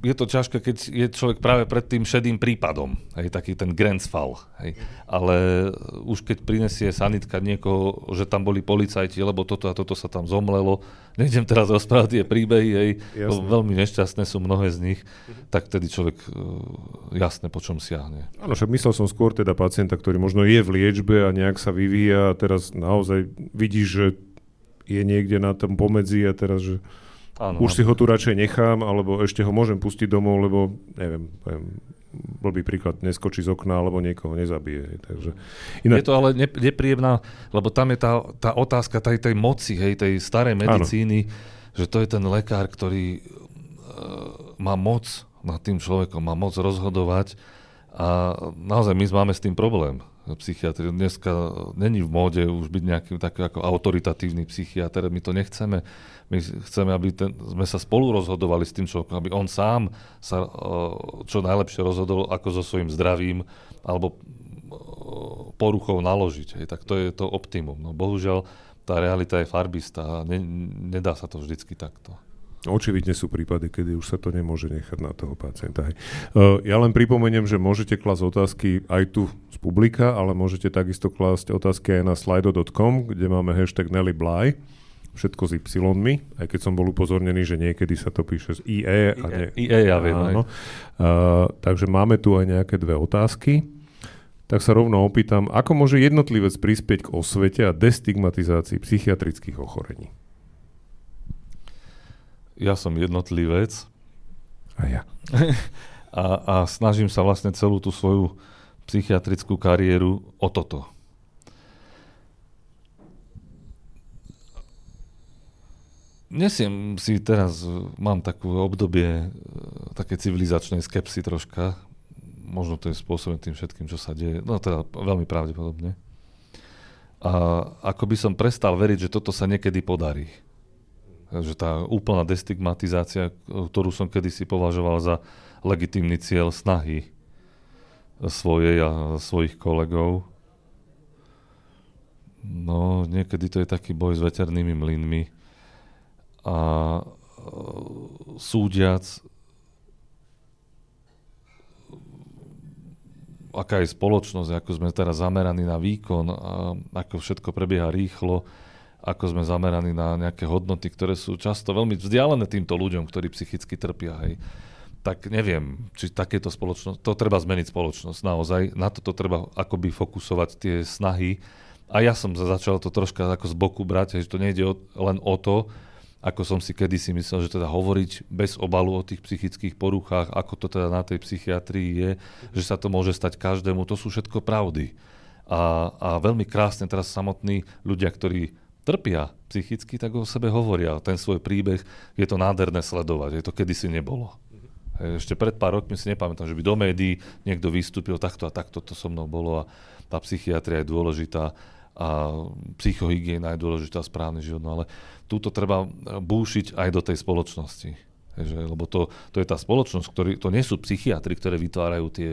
je to ťažké, keď je človek práve pred tým šedým prípadom, hej, taký ten Grenzfall. Hej. Ale už keď prinesie sanitka niekoho, že tam boli policajti, lebo toto a toto sa tam zomlelo, nejdem teraz rozprávať tie príbehy, hej, veľmi nešťastné sú mnohé z nich, tak tedy človek uh, jasne po čom siahne. Áno, však myslel som skôr teda pacienta, ktorý možno je v liečbe a nejak sa vyvíja a teraz naozaj vidíš, že je niekde na tom pomedzi a teraz, že Áno, už si ho tu radšej nechám, alebo ešte ho môžem pustiť domov, lebo neviem, poviem, blbý príklad, neskočí z okna alebo niekoho nezabije. Takže inak... Je to ale nepríjemná, lebo tam je tá, tá otázka tej, tej moci, hej, tej starej medicíny, Áno. že to je ten lekár, ktorý uh, má moc nad tým človekom, má moc rozhodovať a naozaj my máme s tým problém psychiatri. Dneska není v móde už byť nejaký taký ako autoritatívny psychiatr, my to nechceme. My chceme, aby ten, sme sa spolu rozhodovali s tým človekom, aby on sám sa čo najlepšie rozhodol, ako so svojím zdravím alebo poruchou naložiť. Hej. Tak to je to optimum. No, bohužiaľ, tá realita je farbistá a ne, nedá sa to vždycky takto. Očividne sú prípady, kedy už sa to nemôže nechať na toho pacienta. Hej. Ja len pripomeniem, že môžete klasť otázky aj tu z publika, ale môžete takisto klásť otázky aj na slido.com, kde máme hashtag Nelly Bly všetko s y aj keď som bol upozornený, že niekedy sa to píše z IE. A nie... IE, ja viem. Áno. Uh, takže máme tu aj nejaké dve otázky. Tak sa rovno opýtam, ako môže jednotlivec prispieť k osvete a destigmatizácii psychiatrických ochorení? ja som jednotlivec. A ja. a, a snažím sa vlastne celú tú svoju psychiatrickú kariéru o toto. Nesiem si teraz, mám takú obdobie e, také civilizačnej skepsy troška. Možno to je spôsobené tým všetkým, čo sa deje. No teda veľmi pravdepodobne. A ako by som prestal veriť, že toto sa niekedy podarí že tá úplná destigmatizácia, ktorú som kedysi považoval za legitímny cieľ snahy svojej a svojich kolegov. No, niekedy to je taký boj s veternými mlynmi a e, súdiac aká je spoločnosť, ako sme teraz zameraní na výkon ako všetko prebieha rýchlo, ako sme zameraní na nejaké hodnoty, ktoré sú často veľmi vzdialené týmto ľuďom, ktorí psychicky trpia. Hej. Tak neviem, či takéto spoločnosť, to treba zmeniť spoločnosť naozaj, na toto treba akoby fokusovať tie snahy a ja som začal to troška ako z boku brať, že to nejde o, len o to, ako som si kedysi myslel, že teda hovoriť bez obalu o tých psychických poruchách, ako to teda na tej psychiatrii je, že sa to môže stať každému, to sú všetko pravdy. A, a veľmi krásne teraz samotní ľudia, ktorí trpia psychicky, tak o sebe hovoria. Ten svoj príbeh je to nádherné sledovať, je to kedysi nebolo. Ešte pred pár rokmi si nepamätám, že by do médií niekto vystúpil takto a takto to so mnou bolo a tá psychiatria je dôležitá a psychohygiena je dôležitá, správny život, no ale túto treba búšiť aj do tej spoločnosti. Že, lebo to, to je tá spoločnosť, ktorý, to nie sú psychiatri, ktoré vytvárajú tie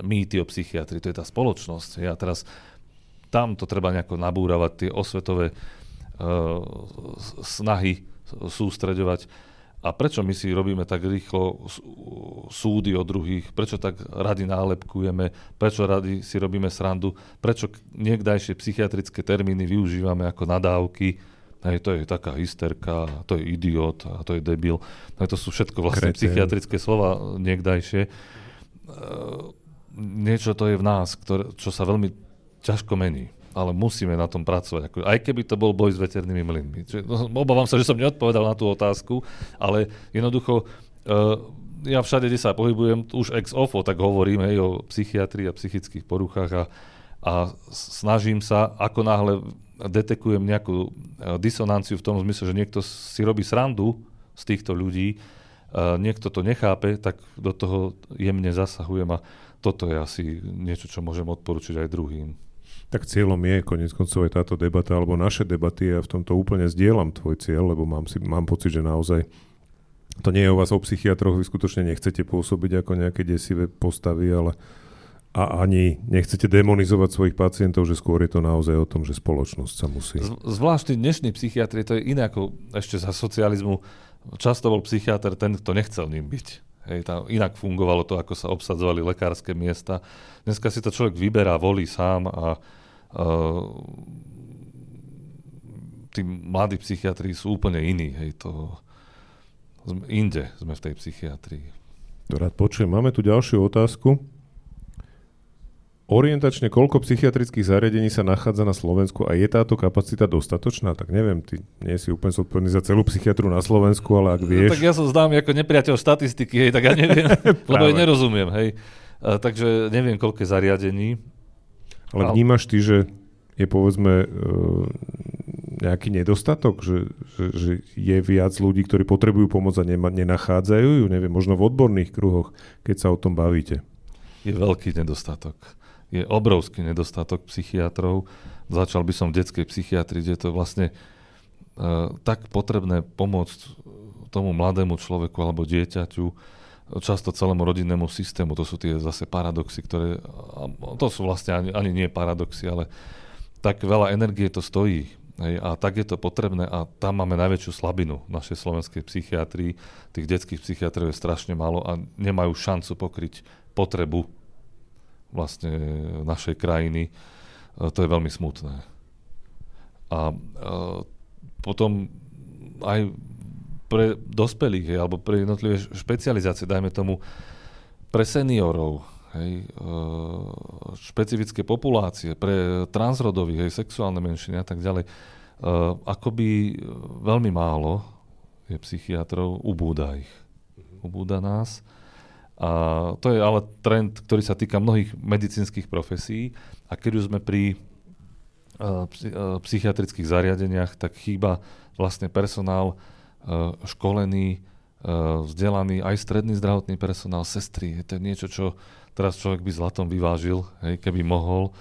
mýty o psychiatri, to je tá spoločnosť. Ja teraz tam to treba nejako nabúravať, tie osvetové uh, snahy sústreďovať a prečo my si robíme tak rýchlo súdy o druhých? Prečo tak radi nálepkujeme? Prečo radi si robíme srandu? Prečo niekdajšie psychiatrické termíny využívame ako nadávky? Hej, to je taká hysterka, to je idiot, a to je debil. Hej, to sú všetko vlastne Kreten. psychiatrické slova niekdajšie. E, niečo to je v nás, ktoré, čo sa veľmi ťažko mení ale musíme na tom pracovať. Ako, aj keby to bol boj s veternými mlynmi. Čiže, no, obávam sa, že som neodpovedal na tú otázku, ale jednoducho uh, ja všade, kde sa pohybujem, už ex ofo, tak hovorím hej, o psychiatrii a psychických poruchách a, a snažím sa, ako náhle detekujem nejakú uh, disonanciu v tom zmysle, že niekto si robí srandu z týchto ľudí, uh, niekto to nechápe, tak do toho jemne zasahujem a toto je asi niečo, čo môžem odporučiť aj druhým. Tak cieľom je konec koncov aj táto debata, alebo naše debaty ja v tomto úplne zdieľam tvoj cieľ, lebo mám, si, mám pocit, že naozaj to nie je o vás o psychiatroch, vy skutočne nechcete pôsobiť ako nejaké desivé postavy, ale a ani nechcete demonizovať svojich pacientov, že skôr je to naozaj o tom, že spoločnosť sa musí... Z, zvlášť dnešní psychiatri, to je iné ako ešte za socializmu. Často bol psychiatr ten, kto nechcel ním byť. Hej, tam inak fungovalo to, ako sa obsadzovali lekárske miesta. Dneska si to človek vyberá, volí sám a Uh, tí mladí psychiatri sú úplne iní. Hej, to, inde sme v tej psychiatrii. To rád počujem. Máme tu ďalšiu otázku. Orientačne koľko psychiatrických zariadení sa nachádza na Slovensku a je táto kapacita dostatočná? Tak neviem, ty nie si úplne zodpovedný za celú psychiatru na Slovensku, ale ak vieš... No, tak ja som známy ako nepriateľ štatistiky, hej, tak ja neviem, lebo aj nerozumiem, hej. A, takže neviem, koľko zariadení. Ale vnímaš ty, že je povedzme e, nejaký nedostatok, že, že, že je viac ľudí, ktorí potrebujú pomoc a nema, nenachádzajú ju, neviem, možno v odborných kruhoch, keď sa o tom bavíte? Je veľký nedostatok. Je obrovský nedostatok psychiatrov. Začal by som v detskej psychiatrii, kde to je vlastne uh, tak potrebné pomôcť tomu mladému človeku alebo dieťaťu, často celému rodinnému systému. To sú tie zase paradoxy, ktoré, to sú vlastne ani, ani nie paradoxy, ale tak veľa energie to stojí. Hej, a tak je to potrebné a tam máme najväčšiu slabinu v našej slovenskej psychiatrii. Tých detských psychiatrov je strašne málo a nemajú šancu pokryť potrebu vlastne našej krajiny. E, to je veľmi smutné. A e, potom aj pre dospelých, alebo pre jednotlivé špecializácie, dajme tomu, pre seniorov, hej, e, špecifické populácie, pre transrodových, hej, sexuálne menšiny a tak ďalej, akoby veľmi málo je psychiatrov, ubúda ich. Ubúda nás. A to je ale trend, ktorý sa týka mnohých medicínskych profesí a keď už sme pri uh, psychiatrických zariadeniach, tak chýba vlastne personál Eh, školený, vzdelaný, aj stredný zdravotný personál, sestry. Je to niečo, čo teraz človek by zlatom vyvážil, hej, keby mohol.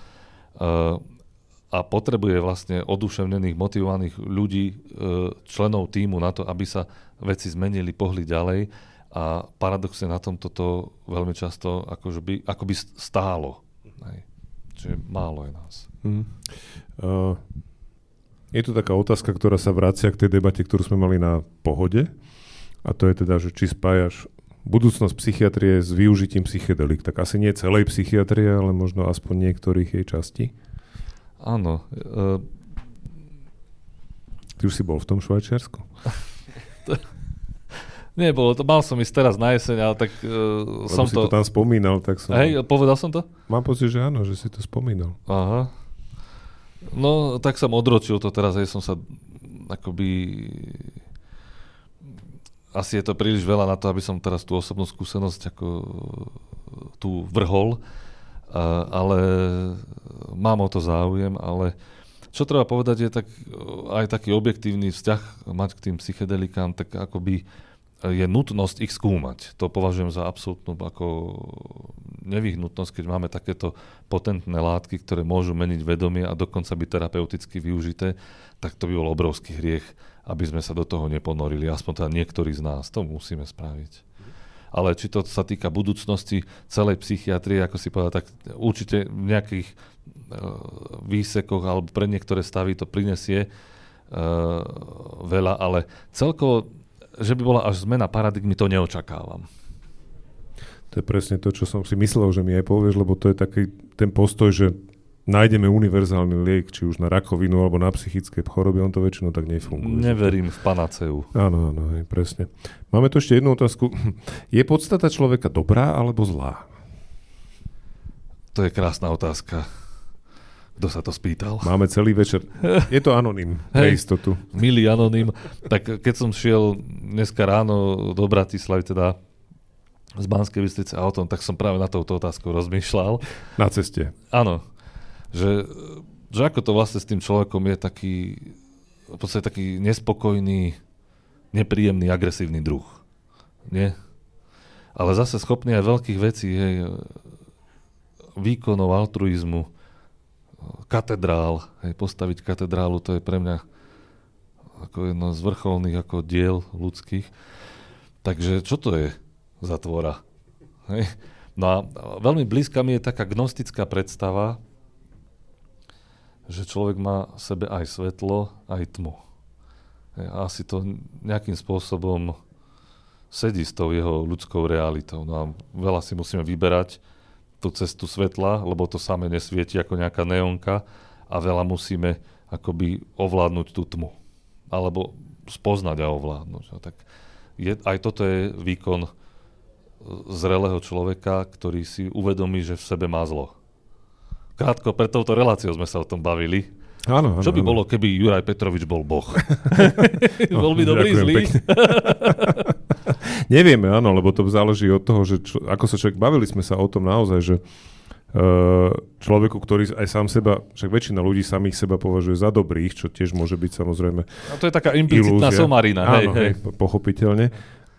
A potrebuje vlastne oduševnených, motivovaných ľudí, členov týmu na to, aby sa veci zmenili, pohli ďalej. A paradoxne na tom toto veľmi často akože by, ako by stálo. Hej. Čiže málo je nás. Hmm. Uh, je tu taká otázka, ktorá sa vracia k tej debate, ktorú sme mali na pohode. A to je teda, že či spájaš budúcnosť psychiatrie s využitím psychedelik. Tak asi nie celej psychiatrie, ale možno aspoň niektorých jej častí. Áno. Uh... Ty už si bol v tom Švajčiarsku? Nebolo to, mal som ísť teraz na jeseň, ale tak uh, som si to... to tam spomínal, tak som... Hej, povedal som to? Mám pocit, že áno, že si to spomínal. Aha. No, tak som odročil to teraz, aj som sa akoby asi je to príliš veľa na to, aby som teraz tú osobnú skúsenosť ako tu vrhol, ale mám o to záujem, ale čo treba povedať je tak, aj taký objektívny vzťah mať k tým psychedelikám, tak akoby je nutnosť ich skúmať. To považujem za absolútnu ako nevyhnutnosť, keď máme takéto potentné látky, ktoré môžu meniť vedomie a dokonca byť terapeuticky využité, tak to by bol obrovský hriech, aby sme sa do toho neponorili. Aspoň teda niektorí z nás. To musíme spraviť. Ale či to sa týka budúcnosti celej psychiatrie, ako si povedal, tak určite v nejakých uh, výsekoch alebo pre niektoré stavy to prinesie uh, veľa, ale celkovo že by bola až zmena paradigmy, to neočakávam. To je presne to, čo som si myslel, že mi aj povieš, lebo to je taký ten postoj, že nájdeme univerzálny liek, či už na rakovinu alebo na psychické choroby, on to väčšinou tak nefunguje. Neverím v panaceu. Áno, áno, aj, presne. Máme tu ešte jednu otázku. Je podstata človeka dobrá alebo zlá? To je krásna otázka. Kto sa to spýtal? Máme celý večer. Je to anonym, pre istotu. Milý anonym. Tak keď som šiel dneska ráno do Bratislavy, teda z Banskej Bystrice autom, tak som práve na touto otázku rozmýšľal. Na ceste. Áno. Že, že ako to vlastne s tým človekom je taký, v podstate taký nespokojný, nepríjemný, agresívny druh. Nie? Ale zase schopný aj veľkých vecí, hej, výkonov, altruizmu, katedrál, hej, postaviť katedrálu, to je pre mňa ako jedno z vrcholných ako diel ľudských. Takže čo to je za tvora? Hej. No a veľmi blízka mi je taká gnostická predstava, že človek má v sebe aj svetlo, aj tmu. A asi to nejakým spôsobom sedí s tou jeho ľudskou realitou. No a veľa si musíme vyberať, tú cestu svetla, lebo to samé nesvieti ako nejaká neonka a veľa musíme akoby ovládnuť tú tmu. Alebo spoznať a ovládnuť. No, tak je, aj toto je výkon zrelého človeka, ktorý si uvedomí, že v sebe má zlo. Krátko, pred touto reláciou sme sa o tom bavili. Áno, áno, Čo by áno. bolo, keby Juraj Petrovič bol boh? bol by dobrý, ďakujem zlý? Nevieme, áno, lebo to záleží od toho, že čo, ako sa človek, bavili sme sa o tom naozaj, že uh, človeku, ktorý aj sám seba, však väčšina ľudí samých seba považuje za dobrých, čo tiež môže byť samozrejme No to je taká implicitná ilúzia. somarina. Áno, hej. hej, pochopiteľne.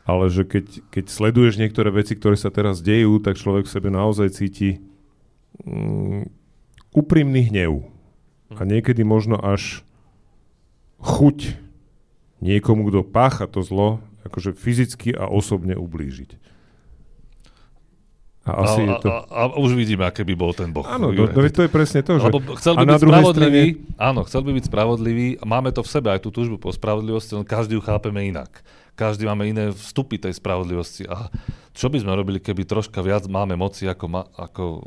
Ale že keď, keď sleduješ niektoré veci, ktoré sa teraz dejú, tak človek v sebe naozaj cíti mm, úprimný hnev. A niekedy možno až chuť niekomu, kto pácha to zlo, akože fyzicky a osobne ublížiť. A asi a, je to... a, a, a už vidíme, aké by bol ten boh. Áno, Juraj to, je presne to, že... Lebo chcel by byť spravodlivý, strane- áno, chcel by byť spravodlivý máme to v sebe, aj tú túžbu po spravodlivosti, len každý ju chápeme inak. Každý máme iné vstupy tej spravodlivosti. A čo by sme robili, keby troška viac máme moci ako... Ma, ako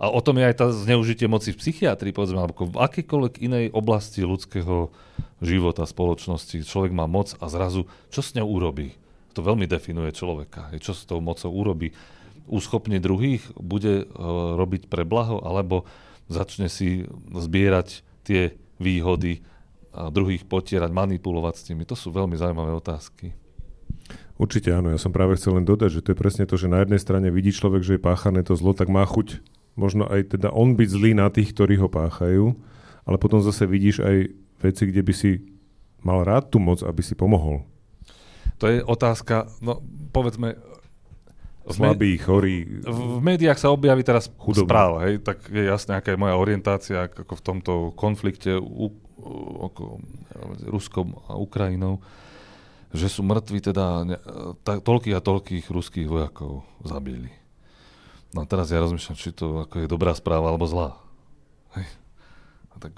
a o tom je aj tá zneužitie moci v psychiatrii, povedzme, alebo v akýkoľvek inej oblasti ľudského života, spoločnosti. Človek má moc a zrazu, čo s ňou urobí? To veľmi definuje človeka. Čo s tou mocou urobí? uschopní druhých, bude uh, robiť pre blaho, alebo začne si zbierať tie výhody a druhých potierať, manipulovať s nimi. To sú veľmi zaujímavé otázky. Určite áno, ja som práve chcel len dodať, že to je presne to, že na jednej strane vidí človek, že je páchané to zlo, tak má chuť možno aj teda on byť zlý na tých, ktorí ho páchajú, ale potom zase vidíš aj veci, kde by si mal rád tú moc, aby si pomohol. To je otázka, no povedzme, Slabý, chorý. v, v médiách sa objaví teraz Chudobný. správa, hej, tak je jasné, aká je moja orientácia ako v tomto konflikte u, u, ako, medzi Ruskom a Ukrajinou, že sú mŕtvi teda ta, toľkých a toľkých ruských vojakov zabili. No a teraz ja rozmýšľam, či to ako je dobrá správa alebo zlá. Hej. A tak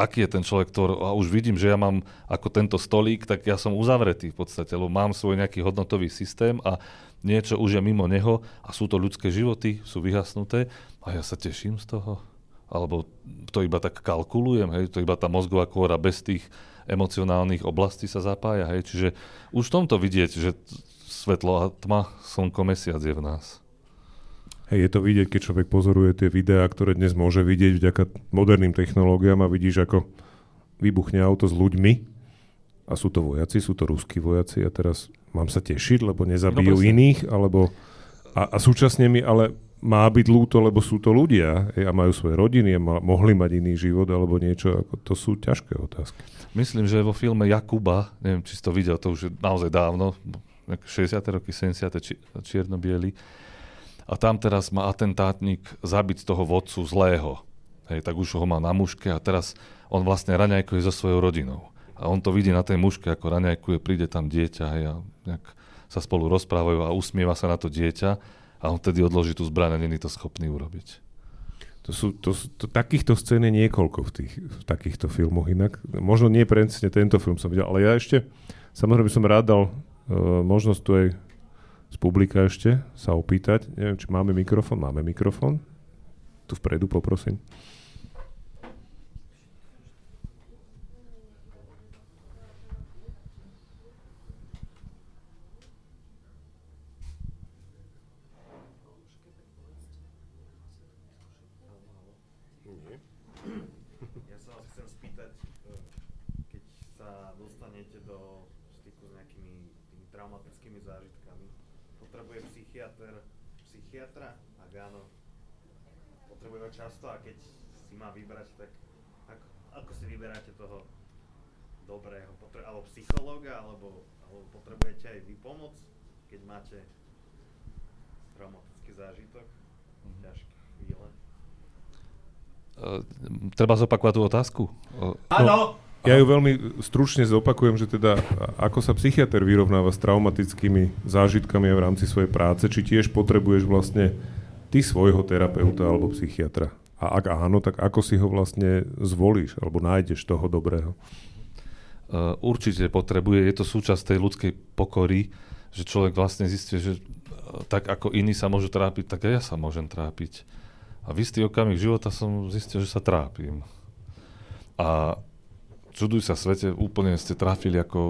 aký je ten človek, ktorý, a už vidím, že ja mám ako tento stolík, tak ja som uzavretý v podstate, lebo mám svoj nejaký hodnotový systém a niečo už je mimo neho a sú to ľudské životy, sú vyhasnuté a ja sa teším z toho. Alebo to iba tak kalkulujem, hej, to iba tá mozgová kôra bez tých emocionálnych oblastí sa zapája, hej, čiže už v tomto vidieť, že svetlo a tma, slnko, mesiac je v nás. Hej, je to vidieť, keď človek pozoruje tie videá, ktoré dnes môže vidieť vďaka moderným technológiám a vidíš, ako vybuchne auto s ľuďmi. A sú to vojaci, sú to ruskí vojaci a teraz mám sa tešiť, lebo nezabijú no, iných, alebo a, a súčasne mi ale má byť ľúto, lebo sú to ľudia a majú svoje rodiny a mohli mať iný život alebo niečo, ako to sú ťažké otázky. Myslím, že vo filme Jakuba, neviem, či si to videl, to už je naozaj dávno, 60. roky, 70. Či, čierno a tam teraz má atentátnik zabiť toho vodcu zlého. Hej, tak už ho má na muške a teraz on vlastne raňajkuje so svojou rodinou. A on to vidí na tej muške, ako raňajkuje, príde tam dieťa hej, a nejak sa spolu rozprávajú a usmieva sa na to dieťa a on tedy odloží tú zbraň a není to schopný urobiť. To sú, to, to, takýchto scén je niekoľko v, tých, v takýchto filmoch inak. Možno nie presne tento film som videl, ale ja ešte, samozrejme som rád dal uh, možnosť tu aj z publika ešte sa opýtať. Neviem, či máme mikrofón. Máme mikrofón. Tu vpredu poprosím. Často a keď si má vybrať, tak ako, ako si vyberáte toho dobrého, potre- alebo psychológa, alebo, alebo potrebujete aj vy pomoc, keď máte traumatický zážitok, mm-hmm. ťažké chvíle? Uh, treba zopakovať tú otázku? Áno! No, ja ju veľmi stručne zopakujem, že teda ako sa psychiatr vyrovnáva s traumatickými zážitkami v rámci svojej práce, či tiež potrebuješ vlastne ty svojho terapeuta alebo psychiatra? A ak áno, tak ako si ho vlastne zvolíš alebo nájdeš toho dobrého? Uh, určite potrebuje, je to súčasť tej ľudskej pokory, že človek vlastne zistí, že uh, tak ako iní sa môžu trápiť, tak aj ja sa môžem trápiť. A v istý okamih života som zistil, že sa trápim. A čuduj sa svete, úplne ste trafili ako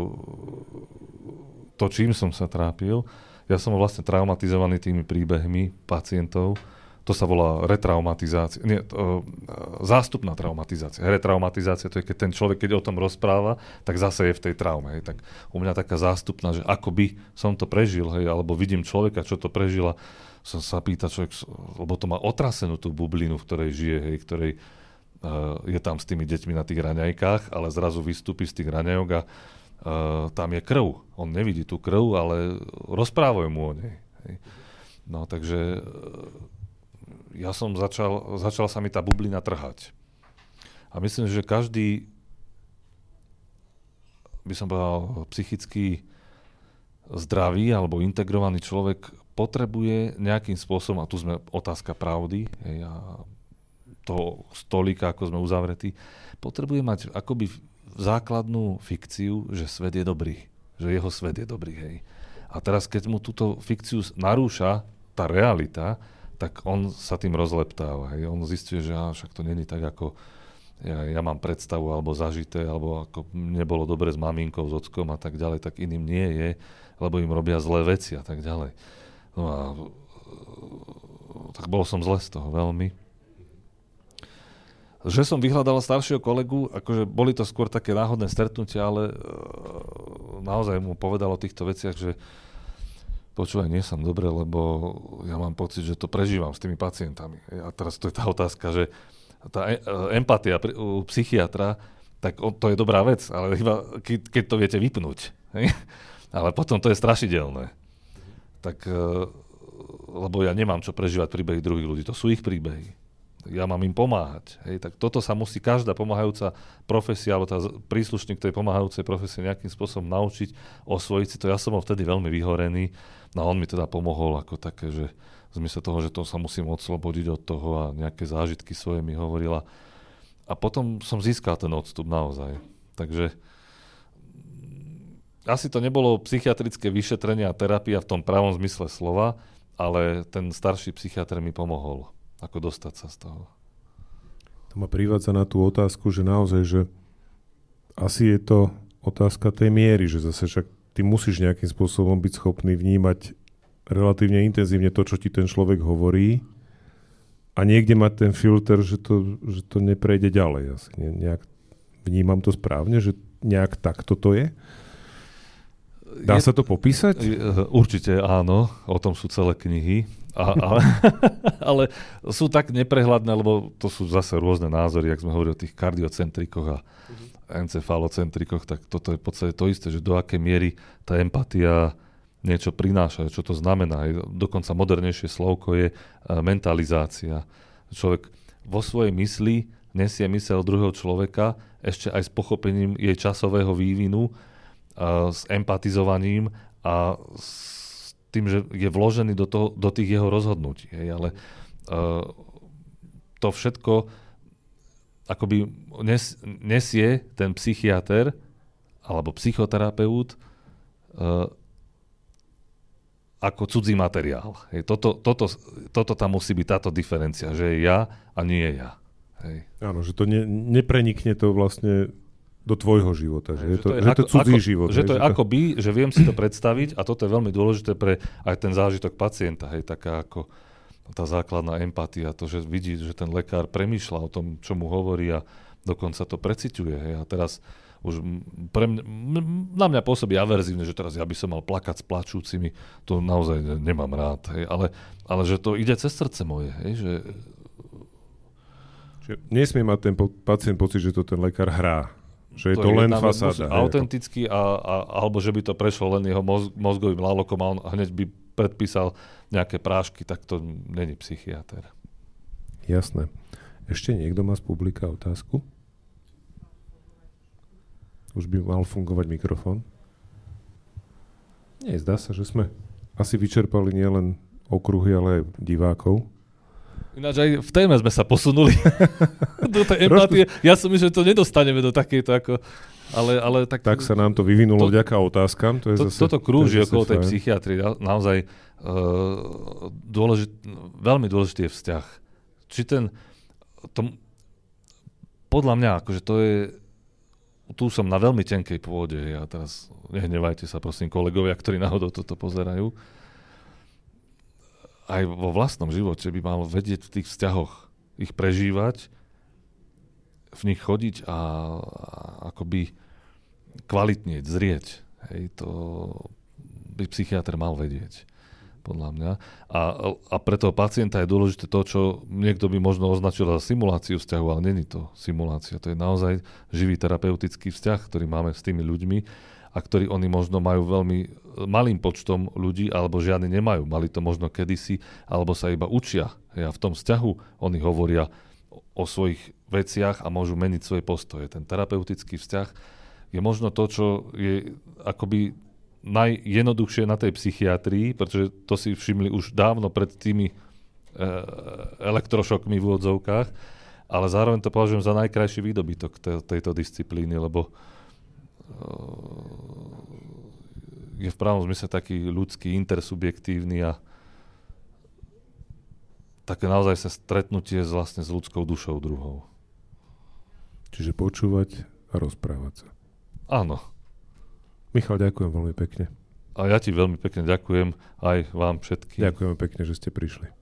to, čím som sa trápil. Ja som vlastne traumatizovaný tými príbehmi pacientov. To sa volá retraumatizácia. Nie, to, e, zástupná traumatizácia. Retraumatizácia to je, keď ten človek, keď o tom rozpráva, tak zase je v tej traume. Hej. Tak u mňa taká zástupná, že ako by som to prežil, hej, alebo vidím človeka, čo to prežila, som sa pýta človek, lebo to má otrasenú tú bublinu, v ktorej žije, hej, ktorej uh, je tam s tými deťmi na tých raňajkách, ale zrazu vystúpi z tých raňajok a uh, tam je krv. On nevidí tú krv, ale rozprávajú mu o nej. Hej. No takže uh, ja som začal, začal sa mi tá bublina trhať. A myslím, že každý, by som povedal, psychicky zdravý alebo integrovaný človek potrebuje nejakým spôsobom, a tu sme otázka pravdy, hej, a toho stolíka, ako sme uzavretí, potrebuje mať akoby základnú fikciu, že svet je dobrý. Že jeho svet je dobrý, hej. A teraz, keď mu túto fikciu narúša tá realita, tak on sa tým rozleptáva. Hej. On zistí, že á, však to není tak, ako ja, ja mám predstavu alebo zažité, alebo ako nebolo dobre s maminkou, s ockom a tak ďalej, tak iným nie je, lebo im robia zlé veci a tak ďalej. No a tak bol som zle z toho veľmi že som vyhľadal staršieho kolegu, akože boli to skôr také náhodné stretnutia, ale uh, naozaj mu povedal o týchto veciach, že počúvaj, nie som dobre, lebo ja mám pocit, že to prežívam s tými pacientami. A teraz to je tá otázka, že tá e- empatia u psychiatra, tak to je dobrá vec, ale iba keď to viete vypnúť. Hej? Ale potom to je strašidelné. Tak, e, lebo ja nemám čo prežívať príbehy druhých ľudí, to sú ich príbehy ja mám im pomáhať. Hej, tak toto sa musí každá pomáhajúca profesia, alebo tá príslušník tej pomáhajúcej profesie nejakým spôsobom naučiť, osvojiť si to. Ja som bol vtedy veľmi vyhorený, no a on mi teda pomohol ako také, že v zmysle toho, že to sa musím odslobodiť od toho a nejaké zážitky svoje mi hovorila. A potom som získal ten odstup naozaj. Takže mm, asi to nebolo psychiatrické vyšetrenie a terapia v tom pravom zmysle slova, ale ten starší psychiatr mi pomohol ako dostať sa z toho. To ma privádza na tú otázku, že naozaj, že asi je to otázka tej miery, že zase však ty musíš nejakým spôsobom byť schopný vnímať relatívne intenzívne to, čo ti ten človek hovorí a niekde mať ten filter, že to, že to neprejde ďalej. Asi ne, nejak, vnímam to správne, že nejak takto to je? Dá je, sa to popísať? Určite áno, o tom sú celé knihy. A, a, ale sú tak neprehľadné, lebo to sú zase rôzne názory, ak sme hovorili o tých kardiocentrikoch a uh-huh. encefalocentrikoch, tak toto je v podstate to isté, že do akej miery tá empatia niečo prináša, čo to znamená. Dokonca modernejšie slovko je e, mentalizácia. Človek vo svojej mysli nesie mysel druhého človeka ešte aj s pochopením jej časového vývinu, s empatizovaním a s tým, že je vložený do, toho, do tých jeho rozhodnutí. Hej. Ale to všetko akoby nes, nesie ten psychiatr alebo psychoterapeut ako cudzí materiál. Hej, toto, toto, toto tam musí byť táto diferencia, že je ja a nie je ja. Hej. Áno, že to ne, neprenikne to vlastne do tvojho života, že, hej, je, to, že, to je, že ako, to cudzí ako, život. Že to je že akoby, to... že viem si to predstaviť a toto je veľmi dôležité pre aj ten zážitok pacienta, hej, taká ako tá základná empatia, to, že vidí, že ten lekár premýšľa o tom, čo mu hovorí a dokonca to preciťuje. Hej. A teraz už pre mňa, na mňa pôsobí averzívne, že teraz ja by som mal plakať s plačúcimi, to naozaj nemám rád, hej, ale, ale že to ide cez srdce moje, hej, že... Čiže nesmie mať ten po, pacient pocit, že to ten lekár hrá, že je to, to len fasáda. Autenticky, a, a, alebo že by to prešlo len jeho moz, mozgovým lálokom a on hneď by predpísal nejaké prášky, tak to není psychiatr. Jasné. Ešte niekto má z publika otázku? Už by mal fungovať mikrofón. Nie, zdá sa, že sme asi vyčerpali nielen okruhy, ale aj divákov. Ináč aj v téme sme sa posunuli do tej empatie. Ja som myslel, že to nedostaneme do takejto ako... Ale, ale tak, tak sa nám to vyvinulo to, vďaka otázkam. To je to, zase, toto krúži okolo tej psychiatrie. Naozaj uh, dôležit, veľmi dôležitý je vzťah. Či ten... To, podľa mňa, akože to je tu som na veľmi tenkej pôde. Ja teraz, nehnevajte sa prosím kolegovia, ktorí náhodou toto pozerajú. Aj vo vlastnom živote by mal vedieť v tých vzťahoch ich prežívať, v nich chodiť a, a akoby kvalitnieť, zrieť. Hej, to by psychiatr mal vedieť podľa mňa. A, a pre toho pacienta je dôležité to, čo niekto by možno označil za simuláciu vzťahu, ale není to simulácia. To je naozaj živý terapeutický vzťah, ktorý máme s tými ľuďmi a ktorý oni možno majú veľmi malým počtom ľudí, alebo žiadny nemajú. Mali to možno kedysi, alebo sa iba učia. A v tom vzťahu oni hovoria o svojich veciach a môžu meniť svoje postoje. Ten terapeutický vzťah je možno to, čo je akoby najjednoduchšie na tej psychiatrii, pretože to si všimli už dávno pred tými e, elektrošokmi v úvodzovkách, ale zároveň to považujem za najkrajší výdobytok te, tejto disciplíny, lebo e, je v pravom zmysle taký ľudský, intersubjektívny a také naozaj sa stretnutie s, vlastne s ľudskou dušou druhou. Čiže počúvať a rozprávať sa. Áno. Michal, ďakujem veľmi pekne. A ja ti veľmi pekne ďakujem aj vám všetkým. Ďakujeme pekne, že ste prišli.